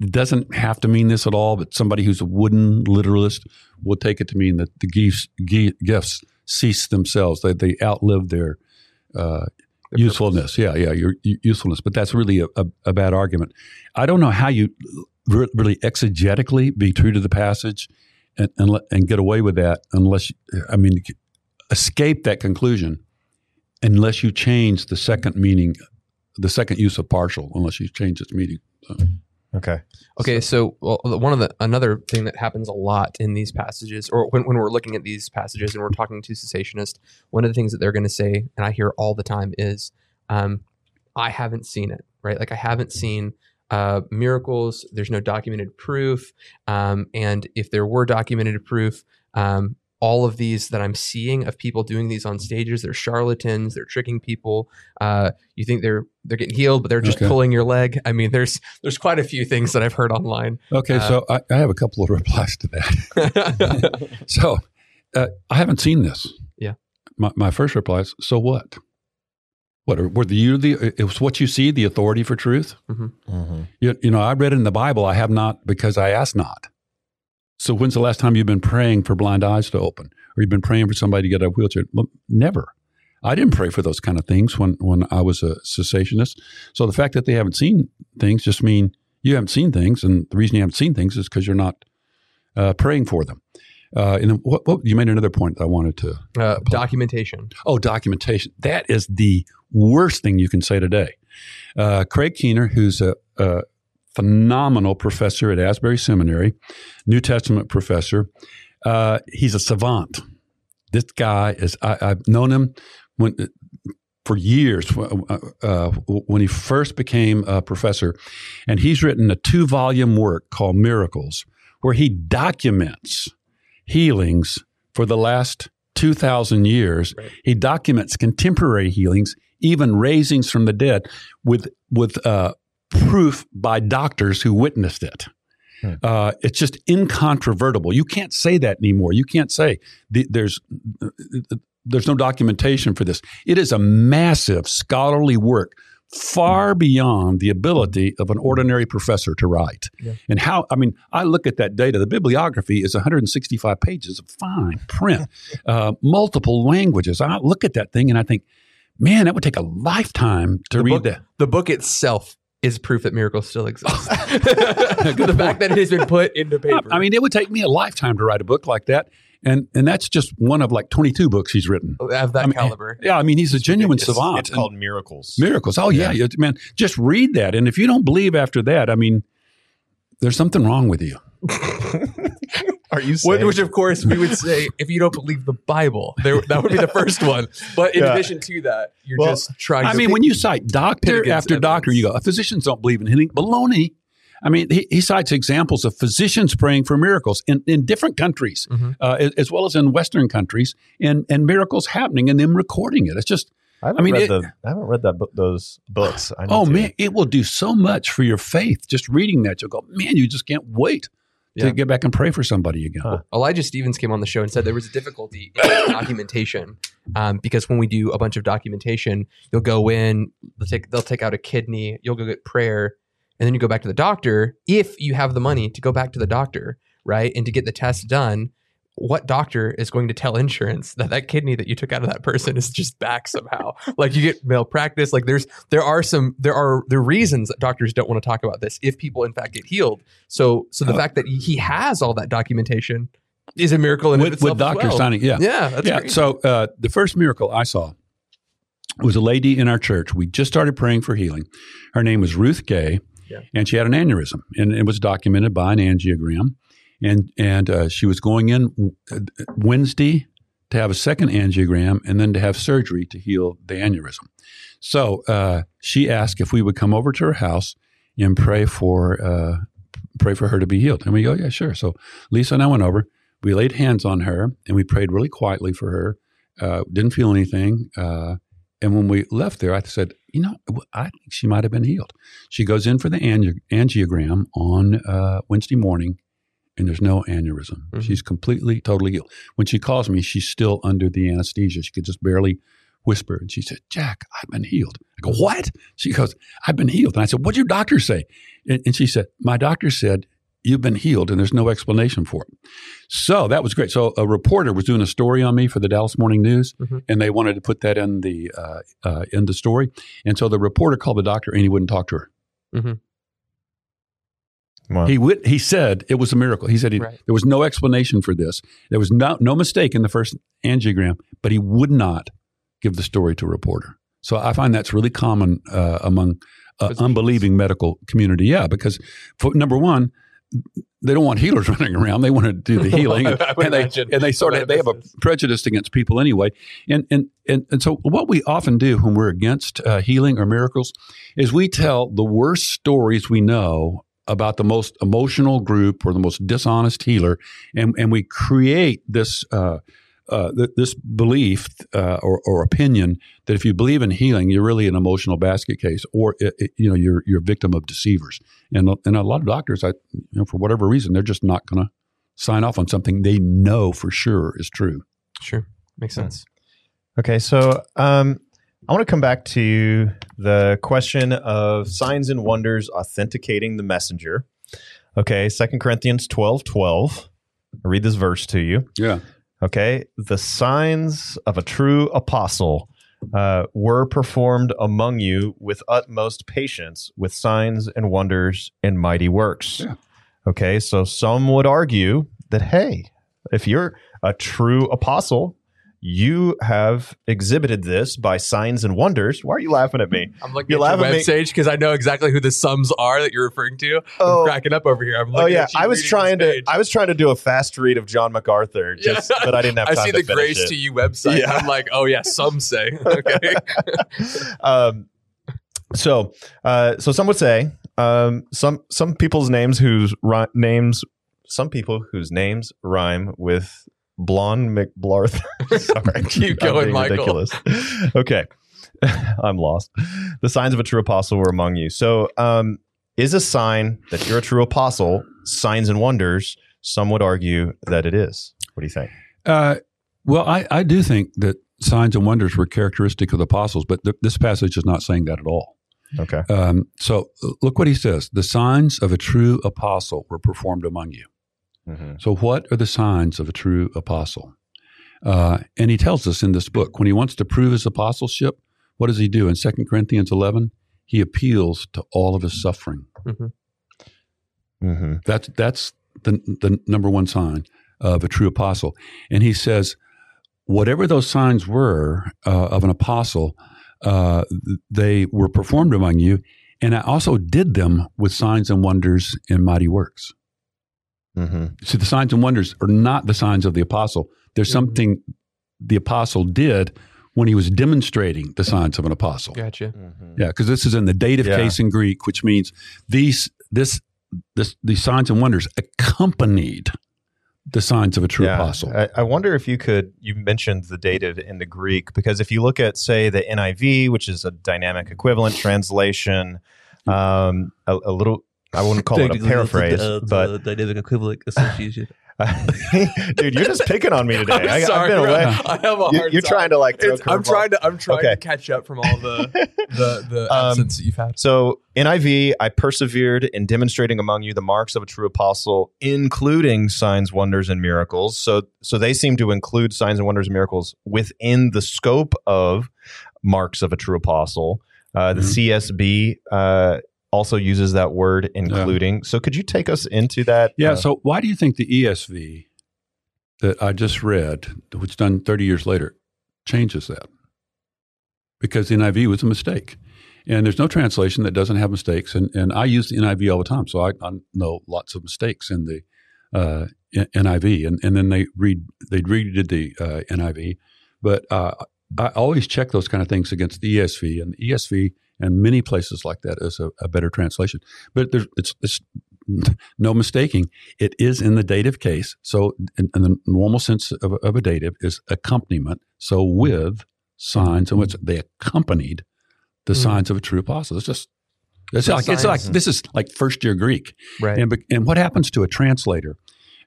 [SPEAKER 3] doesn't have to mean this at all. But somebody who's a wooden literalist will take it to mean that the gifts, gi- gifts cease themselves. They they outlive their uh, usefulness. Yeah, yeah, your usefulness. But that's really a, a, a bad argument. I don't know how you re- really exegetically be true to the passage and and, let, and get away with that unless you, I mean escape that conclusion unless you change the second meaning, the second use of partial, unless you change its meaning. So,
[SPEAKER 2] okay.
[SPEAKER 1] Okay, so well, one of the another thing that happens a lot in these passages, or when, when we're looking at these passages and we're talking to cessationists, one of the things that they're going to say, and I hear all the time, is, um, "I haven't seen it." Right? Like I haven't seen uh, miracles. There's no documented proof, um, and if there were documented proof, um, all of these that I'm seeing of people doing these on stages, they're charlatans. They're tricking people. Uh, you think they're they're getting healed, but they're just
[SPEAKER 3] Okay.
[SPEAKER 1] pulling your leg. I mean, there's there's quite a few things that I've heard online.
[SPEAKER 3] okay,
[SPEAKER 1] Uh,
[SPEAKER 3] so I, I have a couple of replies to that. so uh, I haven't seen this.
[SPEAKER 1] Yeah.
[SPEAKER 3] My, my first reply is, so what? What were the you the it was what you see the authority for truth? You, you know, I read in the Bible. I have not because I ask not. So when's the last time you've been praying for blind eyes to open, or you've been praying for somebody to get a wheelchair? Well, never. I didn't pray for those kind of things when when I was a cessationist. So the fact that they haven't seen things just mean you haven't seen things, and the reason you haven't seen things is because you're not uh, praying for them. Uh, and what, what you made another point that I wanted to
[SPEAKER 1] uh, documentation.
[SPEAKER 3] Oh, documentation. That is the worst thing you can say today. Uh, Craig Keener, who's a, a phenomenal professor at Asbury Seminary, New Testament professor, uh, he's a savant. This guy is, I, I've known him when, for years uh, uh, when he first became a professor. And he's written a two volume work called Miracles, where he documents healings for the last 2,000 years.
[SPEAKER 1] Right.
[SPEAKER 3] He documents contemporary healings, even raisings from the dead, with, with uh, proof by doctors who witnessed it.
[SPEAKER 2] Hmm.
[SPEAKER 3] Uh, it's just incontrovertible. You can't say that anymore. You can't say the, there's there's no documentation for this. It is a massive scholarly work, far beyond the ability of an ordinary professor to write.
[SPEAKER 1] Yeah.
[SPEAKER 3] And how? I mean, I look at that data. The bibliography is 165 pages of fine print, uh, multiple languages. I look at that thing and I think, man, that would take a lifetime to
[SPEAKER 1] The
[SPEAKER 3] read
[SPEAKER 1] book-
[SPEAKER 3] that.
[SPEAKER 1] The book itself is proof that miracles still exist. the fact that it has been put into paper.
[SPEAKER 3] I mean, it would take me a lifetime to write a book like that. And, and that's just one of like 22 books he's written.
[SPEAKER 1] Oh, of that
[SPEAKER 3] I mean,
[SPEAKER 1] caliber.
[SPEAKER 3] Yeah, I mean, he's a genuine
[SPEAKER 2] It's,
[SPEAKER 3] savant.
[SPEAKER 2] it's called miracles.
[SPEAKER 3] Miracles. Oh yeah,
[SPEAKER 2] Yeah.
[SPEAKER 3] yeah, man. Just read that, and if you don't believe after that, I mean, there's something wrong with you.
[SPEAKER 2] Are you
[SPEAKER 1] Which,
[SPEAKER 2] saying?
[SPEAKER 1] which, of course, we would say if you don't believe the Bible, there, that would be the first one. But in
[SPEAKER 2] Yeah.
[SPEAKER 1] addition to that, you're
[SPEAKER 2] Well,
[SPEAKER 1] just trying.
[SPEAKER 3] I
[SPEAKER 1] to
[SPEAKER 3] mean, when you cite doctor
[SPEAKER 1] against
[SPEAKER 3] after doctor, you go, physicians don't believe in healing. Baloney. I mean, he, he cites examples of physicians praying for miracles in, in different countries,
[SPEAKER 1] Mhm.
[SPEAKER 3] uh, as, as well as in Western countries, and, and miracles happening and them recording it. It's just,
[SPEAKER 2] I, haven't
[SPEAKER 3] I mean,
[SPEAKER 2] read
[SPEAKER 3] it-
[SPEAKER 2] the, I haven't read that book, those books. I
[SPEAKER 3] oh
[SPEAKER 2] to.
[SPEAKER 3] man, it will do so much for your faith. Just reading that, you'll go, man, you just can't wait
[SPEAKER 1] Yeah.
[SPEAKER 3] to get back and pray for somebody again.
[SPEAKER 2] Huh.
[SPEAKER 1] Elijah Stevens came on the show and said there was a difficulty in documentation um, because when we do a bunch of documentation, you'll go in, they'll take, they'll take out a kidney, you'll go get prayer, and then you go back to the doctor if you have the money to go back to the doctor, right, and to get the test done. What doctor is going to tell insurance that that kidney that you took out of that person is just back somehow? like you get malpractice. Like there's there are some there are there are reasons that doctors don't want to talk about this if people in fact get healed. So so the
[SPEAKER 3] Oh.
[SPEAKER 1] fact that he has all that documentation is a miracle in
[SPEAKER 3] With, with doctors
[SPEAKER 1] well.
[SPEAKER 3] signing, yeah.
[SPEAKER 1] Yeah, that's
[SPEAKER 3] yeah.
[SPEAKER 1] great.
[SPEAKER 3] So uh, the first miracle I saw was a lady in our church. We just started praying for healing. Her name was Ruth Gay, And she had an aneurysm, and it was documented by an angiogram. And and uh, she was going in uh, Wednesday to have a second angiogram, and then to have surgery to heal the aneurysm. So uh, she asked if we would come over to her house and pray for uh, pray for her to be healed. And we go, yeah, sure. So Lisa and I went over. We laid hands on her and we prayed really quietly for her. Uh, didn't feel anything. Uh, and when we left there, I said, you know, I think she might have been healed. She goes in for the angi- angiogram on uh, Wednesday morning, and there's no aneurysm.
[SPEAKER 1] Mhm.
[SPEAKER 3] She's completely, totally healed. When she calls me, she's still under the anesthesia. She could just barely whisper. And she said, Jack, I've been healed. I go, what? She goes, I've been healed. And I said, what'd your doctor say? And, and she said, my doctor said, you've been healed and there's no explanation for it. So that was great. So a reporter was doing a story on me for the Dallas Morning News,
[SPEAKER 1] Mhm.
[SPEAKER 3] and they wanted to put that in the uh, uh, in the story. And so the reporter called the doctor, and he wouldn't talk to her.
[SPEAKER 2] Wow.
[SPEAKER 3] He would, he said it was a miracle. He said he,
[SPEAKER 1] Right.
[SPEAKER 3] there was no explanation for this. There was no no mistake in the first angiogram, but he would not give the story to a reporter. So I find that's really common uh, among uh, unbelieving medical community. Yeah, because for, number one, they don't want healers running around. They want to do the healing, and they
[SPEAKER 1] imagine.
[SPEAKER 3] and they sort of they have a prejudice against people anyway. And and and and so what we often do when we're against uh, healing or miracles is we tell the worst stories we know about the most emotional group or the most dishonest healer, and and we create this. Uh, uh, th- this belief uh, or, or opinion that if you believe in healing, you're really an emotional basket case, or it, it- you know you're you're a victim of deceivers. And and a lot of doctors, I you know for whatever reason, they're just not going to sign off on something they know for sure is true.
[SPEAKER 1] Sure, makes sense.
[SPEAKER 2] Okay, so um, I want to come back to the question of signs and wonders authenticating the messenger. Okay, Second Corinthians 12 12. I read this verse to you.
[SPEAKER 3] Yeah.
[SPEAKER 2] Okay, the signs of a true apostle uh, were performed among you with utmost patience, with signs and wonders and mighty works.
[SPEAKER 3] Yeah.
[SPEAKER 2] Okay, so some would argue that, hey, if you're a true apostle, you have exhibited this by signs and wonders. Why are you laughing at me?
[SPEAKER 1] I'm looking
[SPEAKER 2] You're
[SPEAKER 1] at your
[SPEAKER 2] laughing at me-
[SPEAKER 1] webpage because I know exactly who the sums are that you're referring to.
[SPEAKER 2] Oh.
[SPEAKER 1] I'm cracking up over here. I'm
[SPEAKER 2] Oh yeah, I was trying to. I was trying to do a fast read of John MacArthur, just
[SPEAKER 1] Yeah.
[SPEAKER 2] but I didn't have
[SPEAKER 1] I see the Grace
[SPEAKER 2] it.
[SPEAKER 1] to You website.
[SPEAKER 2] Yeah.
[SPEAKER 1] I'm like, oh yeah, some say. Okay.
[SPEAKER 2] um, so, uh, so some would say um, some some people's names whose ri- names some people whose names rhyme with Blonde McBlarth. Sorry,
[SPEAKER 1] Keep
[SPEAKER 2] I'm
[SPEAKER 1] going, Michael.
[SPEAKER 2] Ridiculous. okay, I'm lost. The signs of a true apostle were among you. So, um, is a sign that you're a true apostle signs and wonders? Some would argue that it is. What do you think?
[SPEAKER 3] Uh, well, I, I do think that signs and wonders were characteristic of the apostles, but th- this passage is not saying that at all.
[SPEAKER 2] Okay.
[SPEAKER 3] Um, so look what he says: the signs of a true apostle were performed among you.
[SPEAKER 2] Mhm.
[SPEAKER 3] So, what are the signs of a true apostle? Uh, and he tells us in this book when he wants to prove his apostleship, what does he do in 2 Corinthians 11? He appeals to all of his suffering.
[SPEAKER 2] Mhm.
[SPEAKER 3] That's that's the the number one sign of a true apostle. And he says, whatever those signs were uh, of an apostle, uh, they were performed among you, and I also did them with signs and wonders and mighty works.
[SPEAKER 2] Mhm.
[SPEAKER 3] See, the signs and wonders are not the signs of the apostle. There's
[SPEAKER 1] Mhm.
[SPEAKER 3] something the apostle did when he was demonstrating the signs of an apostle.
[SPEAKER 1] Gotcha.
[SPEAKER 2] Mhm.
[SPEAKER 3] Yeah, because this is in the dative
[SPEAKER 2] Yeah.
[SPEAKER 3] case in Greek, which means these this this these signs and wonders accompanied the signs of a true
[SPEAKER 2] Yeah.
[SPEAKER 3] apostle.
[SPEAKER 2] I, I wonder if you could. You mentioned the dative in the Greek because if you look at, say, the NIV, which is a dynamic equivalent translation, um, a, a little. I wouldn't call it a paraphrase,
[SPEAKER 4] the, uh,
[SPEAKER 2] but
[SPEAKER 4] the dynamic equivalent association.
[SPEAKER 2] dude, you're just picking on me today. I, I've been
[SPEAKER 1] bro.
[SPEAKER 2] away.
[SPEAKER 1] I have a
[SPEAKER 2] You,
[SPEAKER 1] hard
[SPEAKER 2] you're
[SPEAKER 1] time.
[SPEAKER 2] trying to like.
[SPEAKER 1] I'm trying to. I'm trying
[SPEAKER 2] Okay.
[SPEAKER 1] to catch up from all the the the
[SPEAKER 2] Um,
[SPEAKER 1] absence that you've had.
[SPEAKER 2] So NIV, I persevered in demonstrating among you the marks of a true apostle, including signs, wonders, and miracles. So, so they seem to include signs and wonders and miracles within the scope of marks of a true apostle. Uh, the CSB uh, also uses that word, including. So, could you take us into that?
[SPEAKER 3] yeah.
[SPEAKER 2] uh,
[SPEAKER 3] so why do you think the ESV that I just read, which done 30 years later, changes that? Because the NIV was a mistake. And there's no translation that doesn't have mistakes. And, and I use the NIV all the time. So I, I know lots of mistakes in the uh, NIV. And, and then they read, they redid the uh, NIV. But uh, I always check those kind of things against the ESV. And the ESV and many places like that is a, a better translation. But there's, it's, it's no mistaking. It is in the dative case. So, in, in the normal sense of, a- of a dative, is accompaniment. So, with signs in which they accompanied the
[SPEAKER 1] Mhm.
[SPEAKER 3] signs of a true apostle. It's just, it's like, it's like this is like first year Greek.
[SPEAKER 1] Right.
[SPEAKER 3] And, and what happens to a translator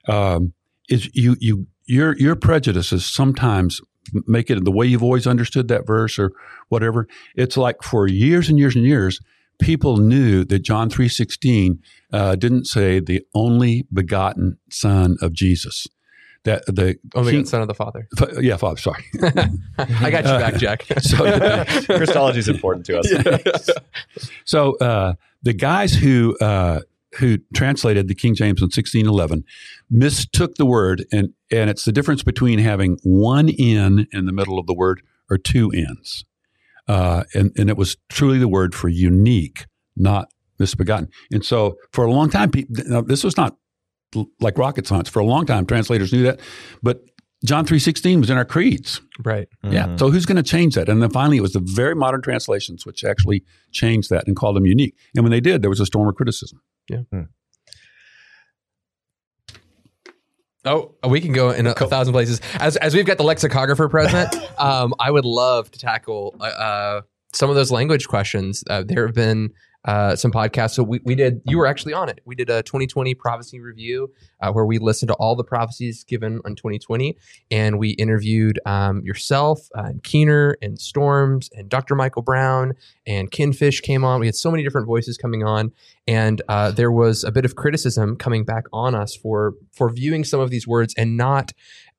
[SPEAKER 3] um, is you, you, your, your prejudices sometimes make it the way you've always understood that verse or whatever. It's like for years and years and years, people knew that John 3.16 uh, didn't say the only begotten son of Jesus. That the
[SPEAKER 1] Only
[SPEAKER 3] king-
[SPEAKER 1] son of the Father.
[SPEAKER 3] fa- yeah, Father, sorry.
[SPEAKER 1] I got you back, Jack.
[SPEAKER 3] So-
[SPEAKER 2] Christology is important to us.
[SPEAKER 3] So uh, the guys who uh, who translated the King James in 1611 mistook the word, and and it's the difference between having one n in the middle of the word or two n's, uh, and and it was truly the word for unique, not misbegotten. And so for a long time, people, now, this was not like rocket science. For a long time, translators knew that, but John three sixteen was in our creeds.
[SPEAKER 1] right.
[SPEAKER 3] Yeah.
[SPEAKER 2] Mhm.
[SPEAKER 3] So who's going to change that? And then finally, it was the very modern translations which actually changed that and called them unique. And when they did, there was a storm of criticism.
[SPEAKER 1] Oh, we can go in a, a thousand places. As as we've got the lexicographer present, um, I would love to tackle uh, uh, some of those language questions. Uh, there have been uh, some podcasts. So we, we did. You were actually on it. We did a 2020 prophecy review uh, where we listened to all the prophecies given on 2020, and we interviewed um, yourself uh, and Keener and Storms and Dr. Michael Brown and Kinfish came on. We had so many different voices coming on, and uh, there was a bit of criticism coming back on us for for viewing some of these words and not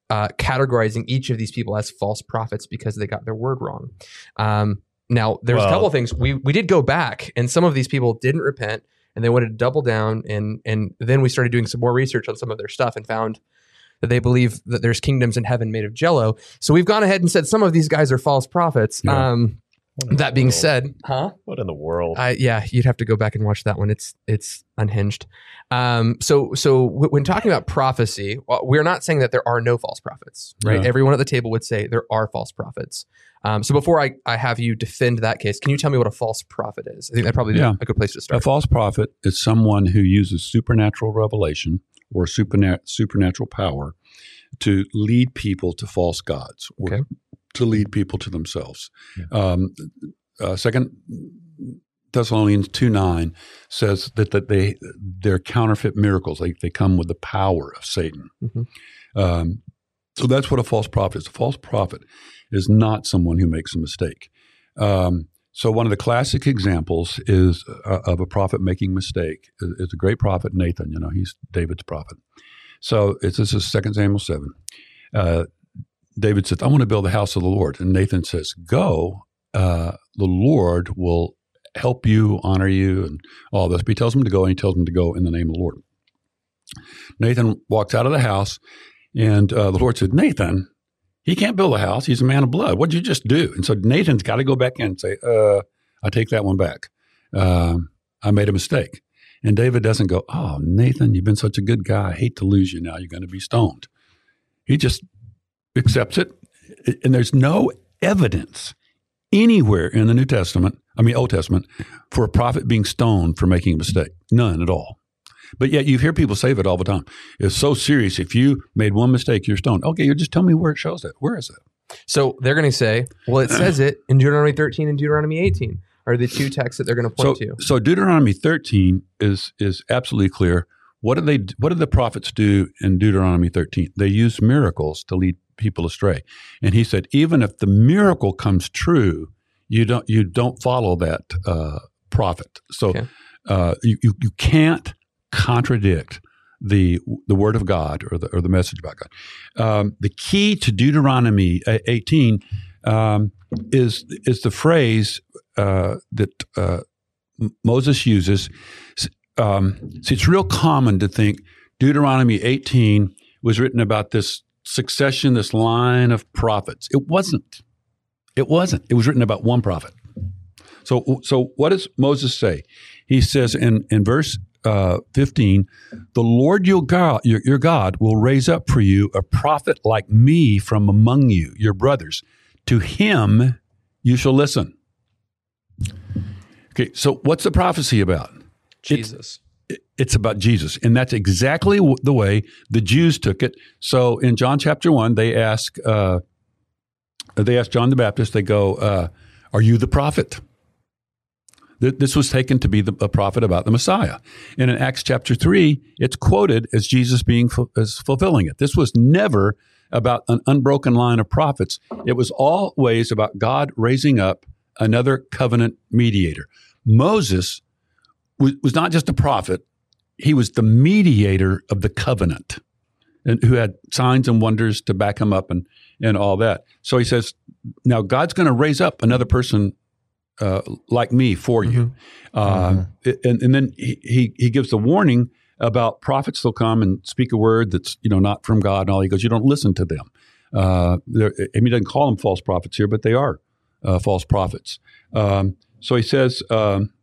[SPEAKER 1] uh, categorizing each of these people as false prophets because they got their word wrong. Um, now, there's a couple of things we we did go back, and some of these people didn't repent, and they wanted to double down, and and then we started doing some more research on some of their stuff and found that they believe that there's kingdoms in heaven made of jello. So we've gone ahead and said some of these guys are false prophets.
[SPEAKER 3] Yeah.
[SPEAKER 1] Um,
[SPEAKER 2] What in the
[SPEAKER 1] that being
[SPEAKER 2] world?
[SPEAKER 1] said, huh?
[SPEAKER 2] what in the world?
[SPEAKER 1] I, yeah, you'd have to go back and watch that one. It's it's unhinged. Um, so so w- when talking about prophecy, well, we're not saying that there are no false prophets, right?
[SPEAKER 3] Yeah.
[SPEAKER 1] Everyone at the table would say there are false prophets. Um, so before I, I have you defend that case, can you tell me what a false prophet is? I think that probably be
[SPEAKER 3] Yeah.
[SPEAKER 1] a good place to start.
[SPEAKER 3] A false prophet is someone who uses supernatural revelation or superna- supernatural power to lead people to false gods or
[SPEAKER 1] Okay.
[SPEAKER 3] To lead people to themselves.
[SPEAKER 2] Yeah.
[SPEAKER 3] Um, uh, Second Thessalonians two nine says that, that they they're counterfeit miracles. Like they come with the power of Satan.
[SPEAKER 1] Mhm.
[SPEAKER 3] Um, so that's what a false prophet is. A false prophet is not someone who makes a mistake. Um, so one of the classic examples is uh, of a prophet making mistake is, is a great prophet Nathan. You know, he's David's prophet. So it's this is Second Samuel seven. Uh, David says, "I want to build the house of the Lord," and Nathan says, "Go. Uh, the Lord will help you, honor you, and all this." But he tells him to go, and he tells him to go in the name of the Lord. Nathan walks out of the house, and uh, the Lord said, "Nathan, he can't build a house. He's a man of blood. What'd you just do?" And so Nathan's got to go back in and say, "Uh, I take that one back. Um, I made a mistake." And David doesn't go, "Oh, Nathan, you've been such a good guy. I hate to lose you now. You're going to be stoned." He just accepts it, and there's no evidence anywhere in the New Testament, I mean Old Testament, for a prophet being stoned for making a mistake. None at all. But yet you hear people say that all the time. It's so serious. If you made one mistake, you're stoned. Okay, you just tell me where it shows that. Where is it?
[SPEAKER 1] So they're going to say, well, it says it in Deuteronomy 13 and Deuteronomy 18 are the two texts that they're going to
[SPEAKER 3] So,
[SPEAKER 1] point to.
[SPEAKER 3] so Deuteronomy 13 is is absolutely clear. What do they? What did the prophets do in Deuteronomy 13? They use miracles to lead people astray. And he said, even if the miracle comes true, you don't you don't follow that uh, prophet. So
[SPEAKER 1] Okay.
[SPEAKER 3] uh, you, you you can't contradict the the word of God or the or the message about God. Um, the key to Deuteronomy uh, 18 um, is is the phrase uh, that uh, Moses uses. Um, see, it's real common to think Deuteronomy 18 was written about this succession, this line of prophets. It wasn't. It wasn't. It was written about one prophet. So, so what does Moses say? He says in, in verse uh, 15, the Lord your God, your, your God will raise up for you a prophet like me from among you, your brothers. To him you shall listen. Okay, so what's the prophecy about?
[SPEAKER 1] Jesus.
[SPEAKER 3] It's about Jesus. And that's exactly w- the way the Jews took it. So in John chapter 1, they ask, uh, they ask John the Baptist, they go, uh, Are you the prophet? Th- This was taken to be the, a prophet about the Messiah. And in Acts chapter 3, it's quoted as Jesus being fu- as fulfilling it. This was never about an unbroken line of prophets. It was always about God raising up another covenant mediator. Moses was not just a prophet, he was the mediator of the covenant and who had signs and wonders to back him up and, and all that. So he says, now God's going to raise up another person uh, like me for you. Uh, and, and then he, he, he gives the warning about prophets will come and speak a word that's you know not from God and all. He goes, you don't listen to them. Uh, mean, he doesn't call them false prophets here, but they are uh, false prophets. Um, so he says um,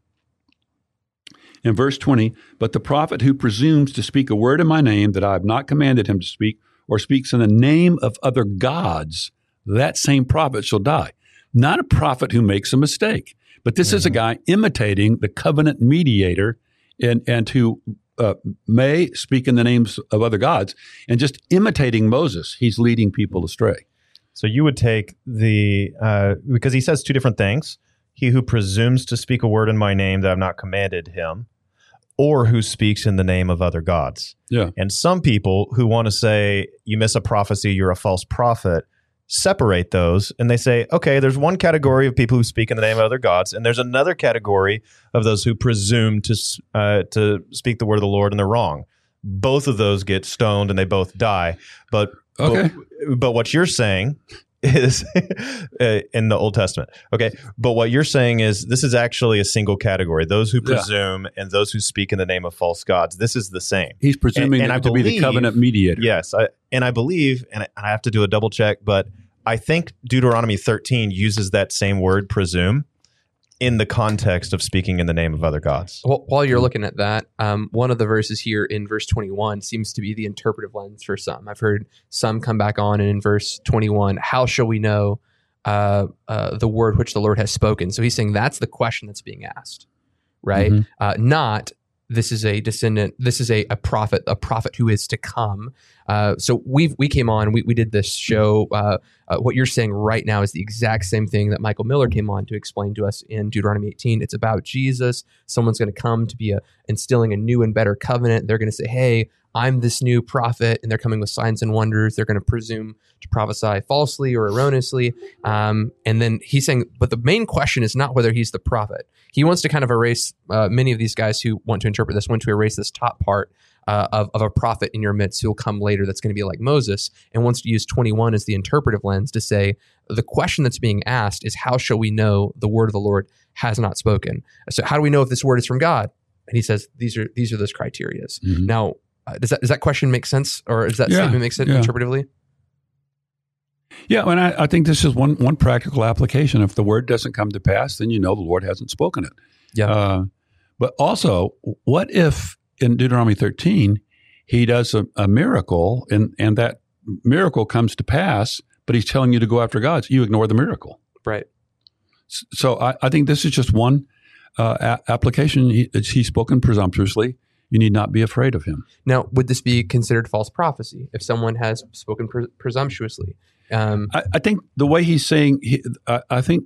[SPEAKER 3] in verse 20, but the prophet who presumes to speak a word in my name that I have not commanded him to speak, or speaks in the name of other gods, that same prophet shall die. Not a prophet who makes a mistake, but this is a guy imitating the covenant mediator and, and who uh, may speak in the names of other gods and just imitating Moses. He's leading people astray.
[SPEAKER 2] So you would take the uh, because he says two different things: he who presumes to speak a word in my name that I've not commanded him, or who speaks in the name of other gods.
[SPEAKER 3] Yeah.
[SPEAKER 2] And some people who want to say you miss a prophecy, you're a false prophet, separate those and they say, okay, there's one category of people who speak in the name of other gods, and there's another category of those who presume to uh, to speak the word of the Lord and they're wrong. Both of those get stoned and they both die. But
[SPEAKER 3] Okay.
[SPEAKER 2] but, but what you're saying is uh, in the Old Testament. Okay. But what you're saying is this is actually a single category. Those who
[SPEAKER 3] Yeah.
[SPEAKER 2] presume and those who speak in the name of false gods. This is the same.
[SPEAKER 3] He's presuming
[SPEAKER 2] And- and I
[SPEAKER 3] to be the covenant mediator.
[SPEAKER 2] Yes. I, and I believe, and I I have to do a double check, but I think Deuteronomy 13 uses that same word, presume, in the context of speaking in the name of other gods.
[SPEAKER 1] Well, while you're looking at that, um, one of the verses here in verse 21 seems to be the interpretive lens for some. I've heard some come back on, and in verse 21, how shall we know uh, uh, the word which the Lord has spoken? So he's saying that's the question that's being asked, right?
[SPEAKER 3] Mhm.
[SPEAKER 1] Uh, not this is a descendant this is a, a prophet a prophet who is to come. Uh, so we we came on we, we did this show uh, uh, what you're saying right now is the exact same thing that michael miller came on to explain to us in deuteronomy 18 it's about jesus. Someone's going to come to be a, instilling a new and better covenant. They're going to say hey i'm this new prophet and they're coming with signs and wonders they're going to presume to prophesy falsely or erroneously um, and then he's saying but the main question is not whether he's the prophet he wants to kind of erase uh, many of these guys who want to interpret this want to erase this top part uh, of, of a prophet in your midst who'll come later that's going to be like Moses and wants to use 21 as the interpretive lens to say the question that's being asked is how shall we know the word of the Lord has not spoken? So how do we know if this word is from God? And he says these are these are those criterias.
[SPEAKER 3] Mhm.
[SPEAKER 1] Now, uh, does that does that question make sense, or does that
[SPEAKER 3] Yeah,
[SPEAKER 1] statement make sense
[SPEAKER 3] yeah.
[SPEAKER 1] interpretively?
[SPEAKER 3] Yeah, and I, I think this is one one practical application. If the word doesn't come to pass, then you know the Lord hasn't spoken it.
[SPEAKER 1] Yeah.
[SPEAKER 3] Uh, but also, what if in Deuteronomy 13 he does a, a miracle and and that miracle comes to pass, but he's telling you to go after gods? You ignore the miracle.
[SPEAKER 1] Right.
[SPEAKER 3] So I, I think this is just one uh, a- application. He, he's spoken presumptuously. You need not be afraid of him.
[SPEAKER 1] Now, would this be considered false prophecy if someone has spoken pre- presumptuously? Um,
[SPEAKER 3] I, I think the way he's saying, he, I, I think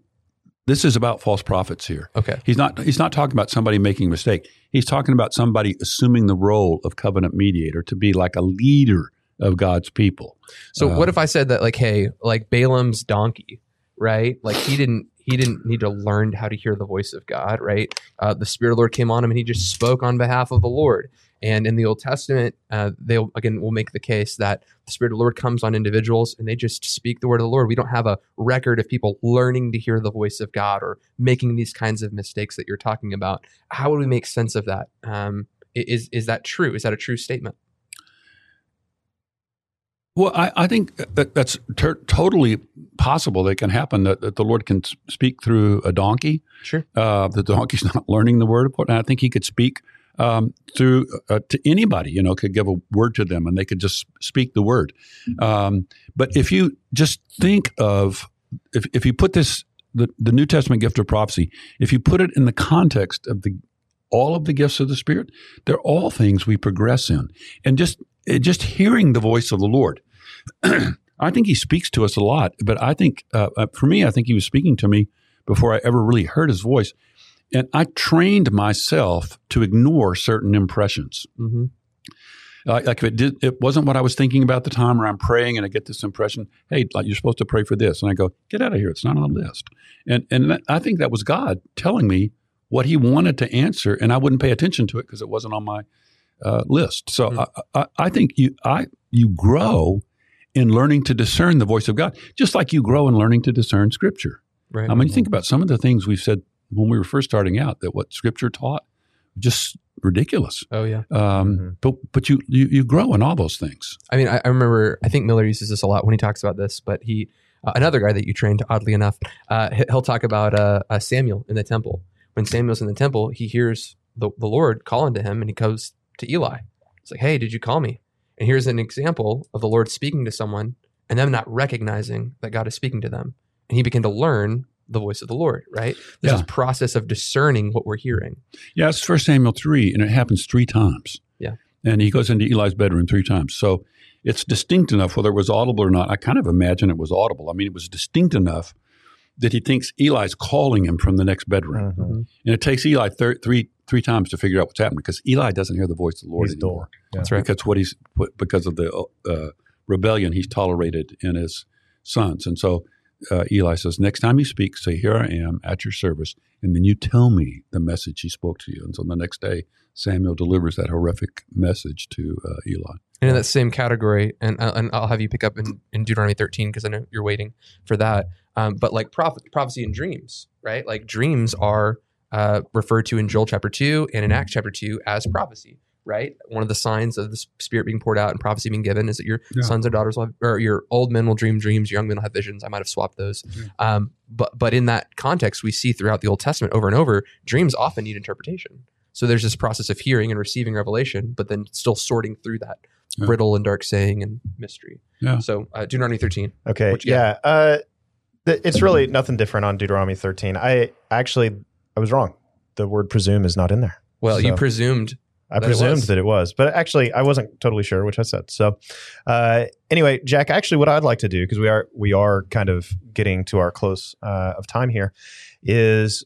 [SPEAKER 3] this is about false prophets here.
[SPEAKER 1] okay.
[SPEAKER 3] He's not. He's not talking about somebody making a mistake. He's talking about somebody assuming the role of covenant mediator to be like a leader of God's people.
[SPEAKER 1] So
[SPEAKER 3] Uh,
[SPEAKER 1] what if I said that like, hey, like Balaam's donkey, right? Like he didn't he didn't need to learn how to hear the voice of God, right? Uh, the Spirit of the Lord came on him and he just spoke on behalf of the Lord. And in the Old Testament, uh, they'll again will make the case that the Spirit of the Lord comes on individuals and they just speak the word of the Lord. We don't have a record of people learning to hear the voice of God or making these kinds of mistakes that you're talking about. How would we make sense of that? Um, is is that true? Is that a true statement?
[SPEAKER 3] Well, I, I think that that's ter- totally possible. That can happen. That, that the Lord can speak through a donkey.
[SPEAKER 1] Sure.
[SPEAKER 3] Uh, the donkey's not learning the word. And I think he could speak um, through uh, to anybody. You know, could give a word to them, and they could just speak the word. Um, but if you just think of if if you put this the the New Testament gift of prophecy, if you put it in the context of the all of the gifts of the Spirit, they're all things we progress in, and just eh, just hearing the voice of the Lord. I think He speaks to us a lot, but I think uh, uh, for me, I think He was speaking to me before I ever really heard His voice, and I trained myself to ignore certain impressions.
[SPEAKER 1] Mm-hmm.
[SPEAKER 3] Like, like if it did, it wasn't what I was thinking about the time, or I'm praying and I get this impression, hey, like you're supposed to pray for this, and I go, get out of here, it's not on the list. And and that, I think that was God telling me what He wanted to answer, and I wouldn't pay attention to it because it wasn't on my uh, list. So
[SPEAKER 1] Mhm.
[SPEAKER 3] I, I, I think you I you grow in learning to discern the voice of God, just like you grow in learning to discern Scripture.
[SPEAKER 1] Right.
[SPEAKER 3] I mean, you think about some of the things we've said when we were first starting out that what Scripture taught, just ridiculous.
[SPEAKER 1] oh yeah.
[SPEAKER 3] Um,
[SPEAKER 2] Mhm.
[SPEAKER 3] But but you, you you grow in all those things.
[SPEAKER 1] I mean, I, I remember. I think Miller uses this a lot when he talks about this. But he, uh, another guy that you trained, oddly enough, uh, he- he'll talk about uh, uh, Samuel in the temple. When Samuel's in the temple, he hears the, the Lord calling to him, and he goes to Eli. It's like, "Hey, did you call me?" And here's an example of the Lord speaking to someone and them not recognizing that God is speaking to them, and he began to learn the voice of the Lord. Right? There's
[SPEAKER 3] Yeah.
[SPEAKER 1] this process of discerning what we're hearing.
[SPEAKER 3] Yeah, it's First Samuel three, and it happens three times.
[SPEAKER 1] Yeah.
[SPEAKER 3] and he goes into Eli's bedroom three times. So it's distinct enough, whether it was audible or not. I kind of imagine it was audible. I mean, it was distinct enough that he thinks Eli's calling him from the next bedroom,
[SPEAKER 2] Mhm.
[SPEAKER 3] and it takes Eli thir- three three times to figure out what's happening because Eli doesn't hear the voice of the Lord
[SPEAKER 2] He's
[SPEAKER 3] anymore.
[SPEAKER 2] Yeah.
[SPEAKER 1] That's right.
[SPEAKER 3] because what he's because of the uh, rebellion he's tolerated in his sons, and so uh, Eli says, "Next time you speak, say, here I am at your service, and then you tell me the message he spoke to you." And so the next day, Samuel delivers that horrific message to uh, Eli.
[SPEAKER 1] And in that same category, and uh, and I'll have you pick up in, in Deuteronomy 13 because I know you're waiting for that. Um, but like prophet, prophecy and dreams, right? Like dreams are uh, referred to in Joel chapter 2 and in Acts chapter 2 as prophecy, right? One of the signs of the Spirit being poured out and prophecy being given is that your
[SPEAKER 3] Yeah.
[SPEAKER 1] sons and daughters will have, or your old men will dream dreams, your young men will have visions. I might have swapped those.
[SPEAKER 3] Yeah.
[SPEAKER 1] Um, but but in that context, we see throughout the Old Testament over and over, dreams often need interpretation. So there's this process of hearing and receiving revelation, but then still sorting through that
[SPEAKER 3] Yeah.
[SPEAKER 1] riddle and dark saying and mystery.
[SPEAKER 3] Yeah.
[SPEAKER 1] So uh, Deuteronomy 13.
[SPEAKER 2] Okay. Yeah. Uh, th- it's really nothing different on Deuteronomy 13. I actually I was wrong. The word presume is not in there.
[SPEAKER 1] Well, you presumed
[SPEAKER 2] I
[SPEAKER 1] That
[SPEAKER 2] presumed
[SPEAKER 1] was.
[SPEAKER 2] that it was, but actually, I wasn't totally sure, which I said. So, uh, anyway, Jack, actually, what I'd like to do because we are we are kind of getting to our close uh, of time here, is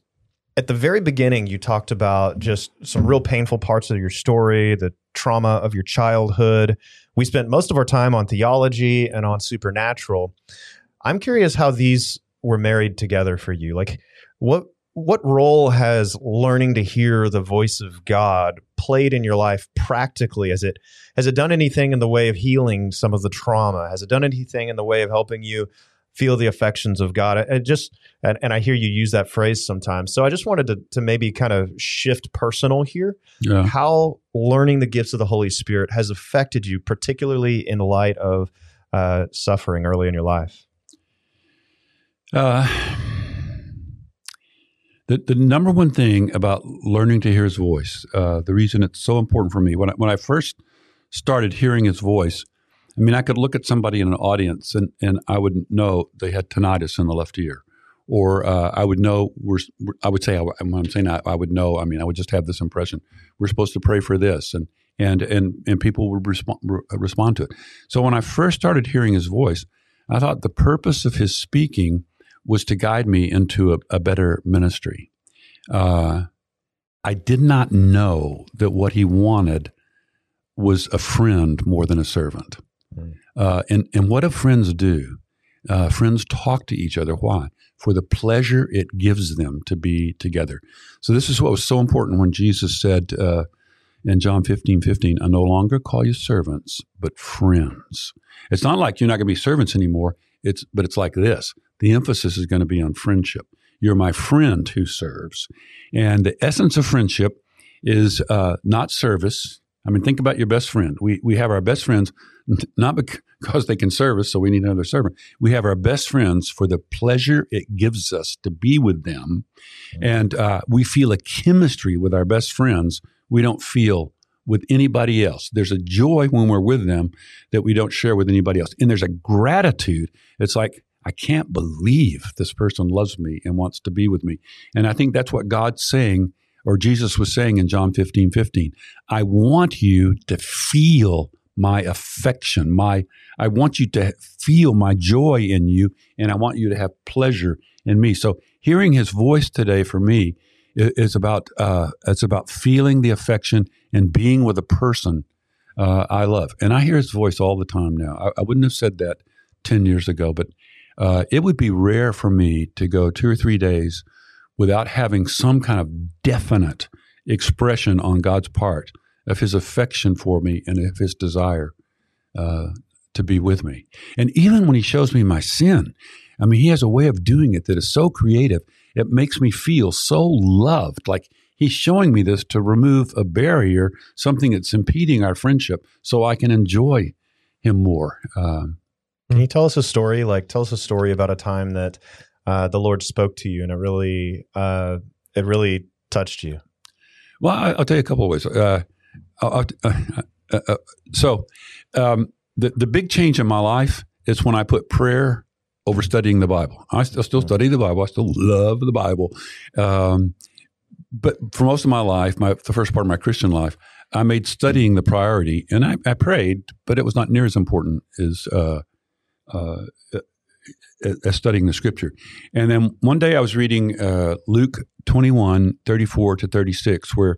[SPEAKER 2] at the very beginning you talked about just some real painful parts of your story, the trauma of your childhood. We spent most of our time on theology and on supernatural. I'm curious how these were married together for you. Like, what what role has learning to hear the voice of God played in your life practically? Has it has it done anything in the way of healing some of the trauma? Has it done anything in the way of helping you feel the affections of God? And just and, and I hear you use that phrase sometimes. So I just wanted to to maybe kind of shift personal here.
[SPEAKER 3] Yeah.
[SPEAKER 2] How learning the gifts of the Holy Spirit has affected you, particularly in light of uh, suffering early in your life.
[SPEAKER 3] Uh, the the number one thing about learning to hear His voice, uh, the reason it's so important for me when I, when I first started hearing His voice, I mean, I could look at somebody in an audience and and I would know they had tinnitus in the left ear, or uh, I would know we're, I would say I, when I'm saying I, I would know. I mean, I would just have this impression we're supposed to pray for this, and and and and people would respond respond to it. So when I first started hearing His voice, I thought the purpose of His speaking was to guide me into a, a better ministry. Uh, I did not know that what he wanted was a friend more than a servant. Uh, and, and what do friends do? Uh, friends talk to each other. Why? For the pleasure it gives them to be together. So, this is what was so important when Jesus said uh, in John 15 15, I no longer call you servants, but friends. It's not like you're not going to be servants anymore. It's, but it's like this the emphasis is going to be on friendship. You're my friend who serves. And the essence of friendship is uh, not service. I mean, think about your best friend. We, we have our best friends not because they can serve us, so we need another servant. We have our best friends for the pleasure it gives us to be with them. And uh, we feel a chemistry with our best friends we don't feel with anybody else. There's a joy when we're with them that we don't share with anybody else. And there's a gratitude. It's like, I can't believe this person loves me and wants to be with me. And I think that's what God's saying, or Jesus was saying in John 15 15. I want you to feel my affection, my I want you to feel my joy in you, and I want you to have pleasure in me. So hearing his voice today for me is about uh, it's about feeling the affection and being with a person uh, I love. And I hear his voice all the time now. I, I wouldn't have said that 10 years ago, but uh, it would be rare for me to go two or three days without having some kind of definite expression on God's part of his affection for me and of his desire uh, to be with me. And even when he shows me my sin, I mean, he has a way of doing it that is so creative. It makes me feel so loved. Like he's showing me this to remove a barrier, something that's impeding our friendship, so I can enjoy him more. Um,
[SPEAKER 2] Can you tell us a story? Like, tell us a story about a time that uh, the Lord spoke to you and it really, uh, it really touched you.
[SPEAKER 3] Well, I, I'll tell you a couple of ways. Uh, I'll, I'll- uh, uh, uh, so, um, the the big change in my life is when I put prayer over studying the Bible. I still, still study the Bible. I still love the Bible, um, but for most of my life, my the first part of my Christian life, I made studying the priority, and I, I prayed, but it was not near as important as. Uh, uh, as studying the scripture. And then one day I was reading uh, Luke 21, 34 to 36, where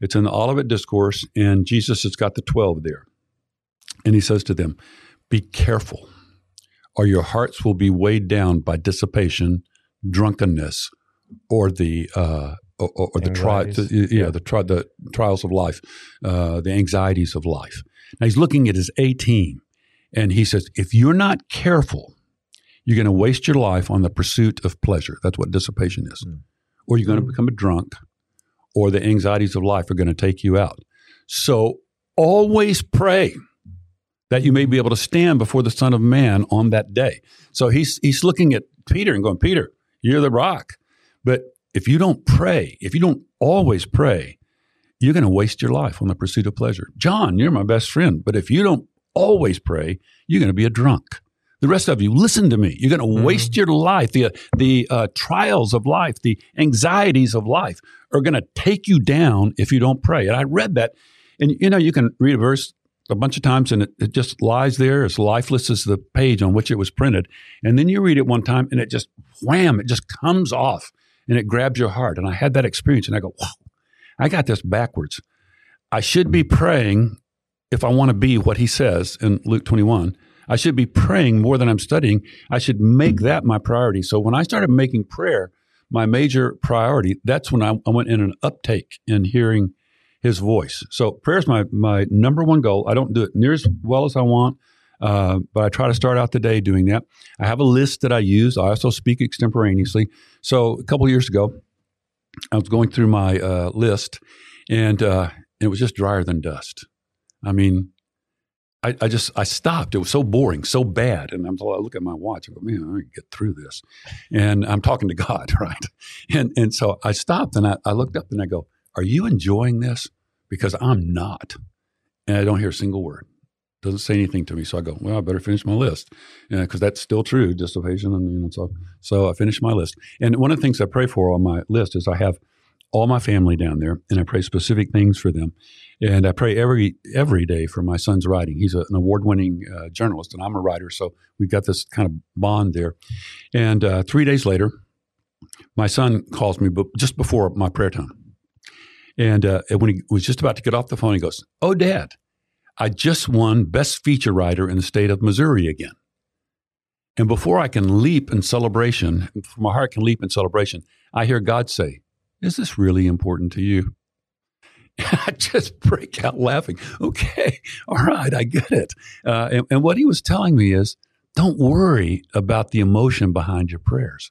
[SPEAKER 3] it's in the Olivet Discourse, and Jesus has got the 12 there. And he says to them, Be careful, or your hearts will be weighed down by dissipation, drunkenness, or the uh, or, or the, tri- the yeah,
[SPEAKER 2] Yeah.
[SPEAKER 3] the tri- the trials of life, uh, the anxieties of life. Now he's looking at his A team, and he says, if you're not careful, you're going to waste your life on the pursuit of pleasure. That's what dissipation is,
[SPEAKER 2] Mm.
[SPEAKER 3] or you're going to
[SPEAKER 2] Mm.
[SPEAKER 3] become a drunk, or the anxieties of life are going to take you out. So always pray that you may be able to stand before the Son of Man on that day. So he's he's looking at Peter and going, Peter, you're the rock. But if you don't pray, if you don't always pray, you're going to waste your life on the pursuit of pleasure. John, you're my best friend, but if you don't always pray, you're going to be a drunk. The rest of you, listen to me. You're going to
[SPEAKER 2] Mhm.
[SPEAKER 3] waste your life. The the uh, trials of life, the anxieties of life, are going to take you down if you don't pray. And I read that, And you know, you can read a verse a bunch of times and it, it just lies there as lifeless as the page on which it was printed. And then you read it one time and it just wham, it just comes off and it grabs your heart. And I had that experience and I go, wow, I got this backwards. I should be praying if I want to be what he says in Luke 21. I should be praying more than I'm studying. I should make that my priority. So when I started making prayer my major priority, that's when I, I went in an uptake in hearing his voice. So prayer is my, my number one goal. I don't do it near as well as I want, uh, but I try to start out the day doing that. I have a list that I use. I also speak extemporaneously. So a couple years ago, I was going through my uh, list, and uh, it was just drier than dust. I mean, I, I, just I stopped. It was so boring, so bad. And I'm I look at my watch. I go, man, I can get through this. And I'm talking to God, right? And and so I stopped and I, I looked up and I go, Are you enjoying this? Because I'm not. And I don't hear a single word. Doesn't say anything to me. So I go, well, I better finish my list because uh, that's still true, dissipation, and you know. So so I finish my list. And one of the things I pray for on my list is I have all my family down there, and I pray specific things for them. And I pray every every day for my son's writing. He's a, an award winning uh, journalist, and I'm a writer, so we've got this kind of bond there. And uh, three days later, my son calls me, just before my prayer time. And uh, when he was just about to get off the phone, he goes, "Oh, Dad, I just won Best Feature Writer in the state of Missouri again." And before I can leap in celebration, my heart can leap in celebration, I hear God say, is this really important to you? I just break out laughing. Okay, all right, I get it. Uh, and, and, what he was telling me is don't worry about the emotion behind your prayers.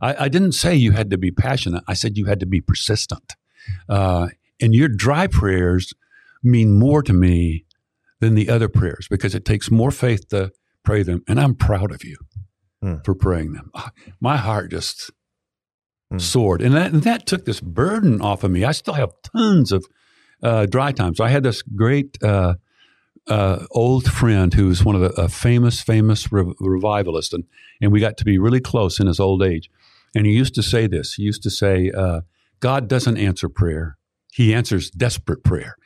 [SPEAKER 3] I, I didn't say you had to be passionate, I said you had to be persistent. Uh, and your dry prayers mean more to me than the other prayers because it takes more faith to pray them. And I'm proud of you hmm. for praying them. Ah, my heart just mm. soared. And that, and that took this burden off of me. I still have tons of uh, dry time. So I had this great uh, uh, old friend who was one of the famous, famous re- revivalists, and, and we got to be really close in his old age. And he used to say this. He used to say, uh, God doesn't answer prayer. He answers desperate prayer.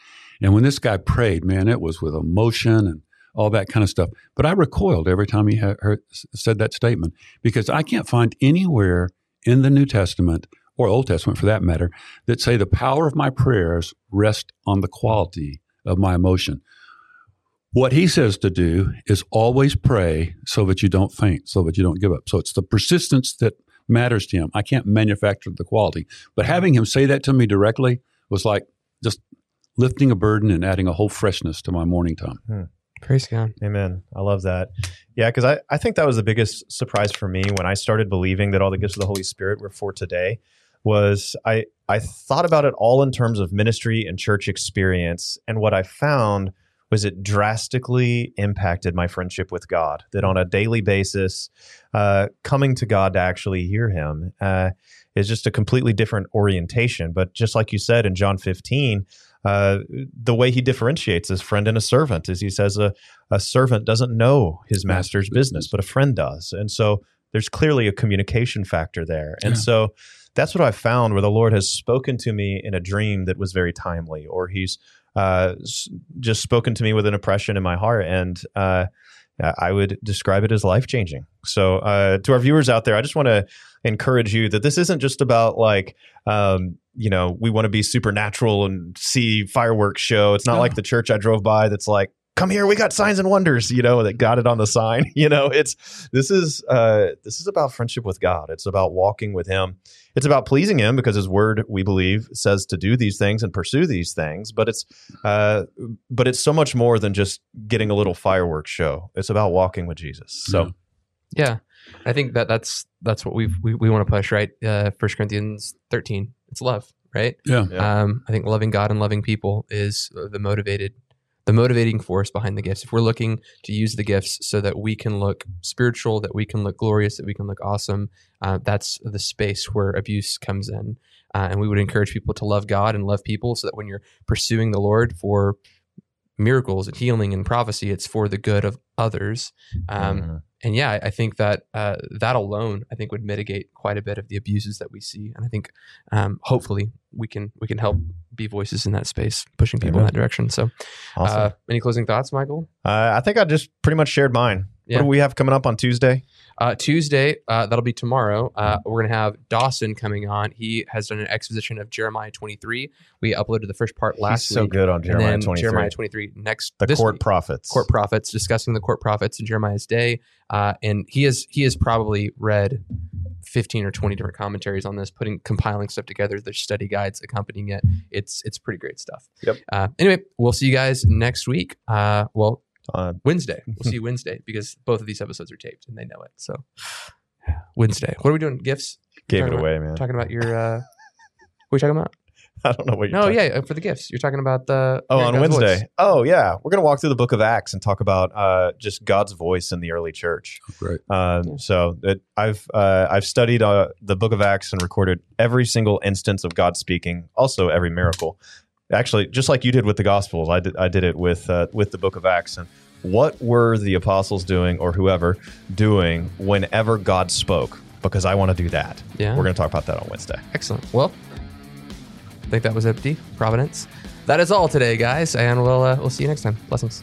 [SPEAKER 3] And when this guy prayed, man, it was with emotion and all that kind of stuff. But I recoiled every time he heard, said that statement because I can't find anywhere in the New Testament or Old Testament for that matter that say the power of my prayers rest on the quality of my emotion. What he says to do is always pray so that you don't faint, so that you don't give up. So it's the persistence that matters to him. I can't manufacture the quality. But having him say that to me directly was like just lifting a burden and adding a whole freshness to my morning time. Hmm.
[SPEAKER 1] Praise God.
[SPEAKER 2] Amen. I love that. Yeah, because I, I think that was the biggest surprise for me when I started believing that all the gifts of the Holy Spirit were for today was I I thought about it all in terms of ministry and church experience. And what I found was it drastically impacted my friendship with God. That on a daily basis, uh, coming to God to actually hear Him uh, is just a completely different orientation. But just like you said in John 15, uh, the way he differentiates his friend and a servant is he says a, a servant doesn't know his master's business, but a friend does. And so there's clearly a communication factor there. And yeah. so that's what I found where the Lord has spoken to me in a dream that was very timely, or he's uh, just spoken to me with an impression in my heart. And uh, I would describe it as life changing. So, uh, to our viewers out there, I just want to encourage you that this isn't just about like, um, you know, we want to be supernatural and see fireworks show. It's not like the church I drove by that's like, come here, we got signs and wonders, you know, that got it on the sign. You know, it's this is uh, this is about friendship with God. It's about walking with Him. It's about pleasing Him because His Word, we believe, says to do these things and pursue these things. But it's uh, but it's so much more than just getting a little fireworks show. It's about walking with Jesus. So,
[SPEAKER 1] yeah, yeah. I think that that's that's what we've, we we want to push, right? Uh, First Corinthians thirteen. It's love, right?
[SPEAKER 3] Yeah.
[SPEAKER 1] Um, I think loving God and loving people is the motivated the motivating force behind the gifts. If we're looking to use the gifts so that we can look spiritual, that we can look glorious, that we can look awesome, uh, that's the space where abuse comes in. Uh, and we would encourage people to love God and love people so that when you're pursuing the Lord for miracles and healing and prophecy. It's for the good of others. Um,
[SPEAKER 2] Mhm.
[SPEAKER 1] and yeah, I- think that uh, that alone, I think, would mitigate quite a bit of the abuses that we see. And I think, um, hopefully, we can we can help be voices in that space, pushing people in that direction. So,
[SPEAKER 2] awesome.
[SPEAKER 1] uh, any closing thoughts, Michael?
[SPEAKER 2] Uh, I think I just pretty much shared mine.
[SPEAKER 1] Yeah.
[SPEAKER 2] What do we have coming up on Tuesday?
[SPEAKER 1] Uh, Tuesday, uh, that'll be tomorrow. Uh, we're going to have Dawson coming on. He has done an exposition of Jeremiah 23. We uploaded the first part last
[SPEAKER 2] He's so
[SPEAKER 1] week.
[SPEAKER 2] good on Jeremiah
[SPEAKER 1] and then
[SPEAKER 2] 23.
[SPEAKER 1] Jeremiah 23 next
[SPEAKER 2] the
[SPEAKER 1] this
[SPEAKER 2] court
[SPEAKER 1] week.
[SPEAKER 2] prophets.
[SPEAKER 1] court prophets discussing the court prophets in Jeremiah's day. Uh, and he has he has probably read 15 or 20 different commentaries on this, putting compiling stuff together. There's study guides accompanying it. It's it's pretty great stuff.
[SPEAKER 2] Yep.
[SPEAKER 1] Uh, anyway, we'll see you guys next week. Uh, well,
[SPEAKER 2] Uh,
[SPEAKER 1] Wednesday. We'll see you Wednesday because both of these episodes are taped and they know it. So Wednesday. What are we doing? Gifts?
[SPEAKER 2] gave it
[SPEAKER 1] talking
[SPEAKER 2] away, man.
[SPEAKER 1] Talking about your. Uh, what are you talking about?
[SPEAKER 2] I don't know what you're
[SPEAKER 1] No,
[SPEAKER 2] talking
[SPEAKER 1] yeah, uh, for the gifts. You're talking about the.
[SPEAKER 2] Oh,
[SPEAKER 1] hearing
[SPEAKER 2] on
[SPEAKER 1] God's
[SPEAKER 2] Wednesday.
[SPEAKER 1] voice.
[SPEAKER 2] Oh, yeah. We're going to walk through the book of Acts and talk about uh, just God's voice in the early church.
[SPEAKER 3] Right.
[SPEAKER 2] Um,
[SPEAKER 1] Yeah.
[SPEAKER 2] So it, I've uh, I've studied uh, the book of Acts and recorded every single instance of God speaking, also every miracle. Actually, just like you did with the Gospels, I did I did it with uh, with the book of Acts. And what were the apostles doing, or whoever doing, whenever God spoke? Because I want to do that.
[SPEAKER 1] Yeah.
[SPEAKER 2] We're going to talk about that on Wednesday.
[SPEAKER 1] Excellent. Well, I think that was empty. Providence. That is all today, guys, and we'll uh, we'll see you next time. Blessings.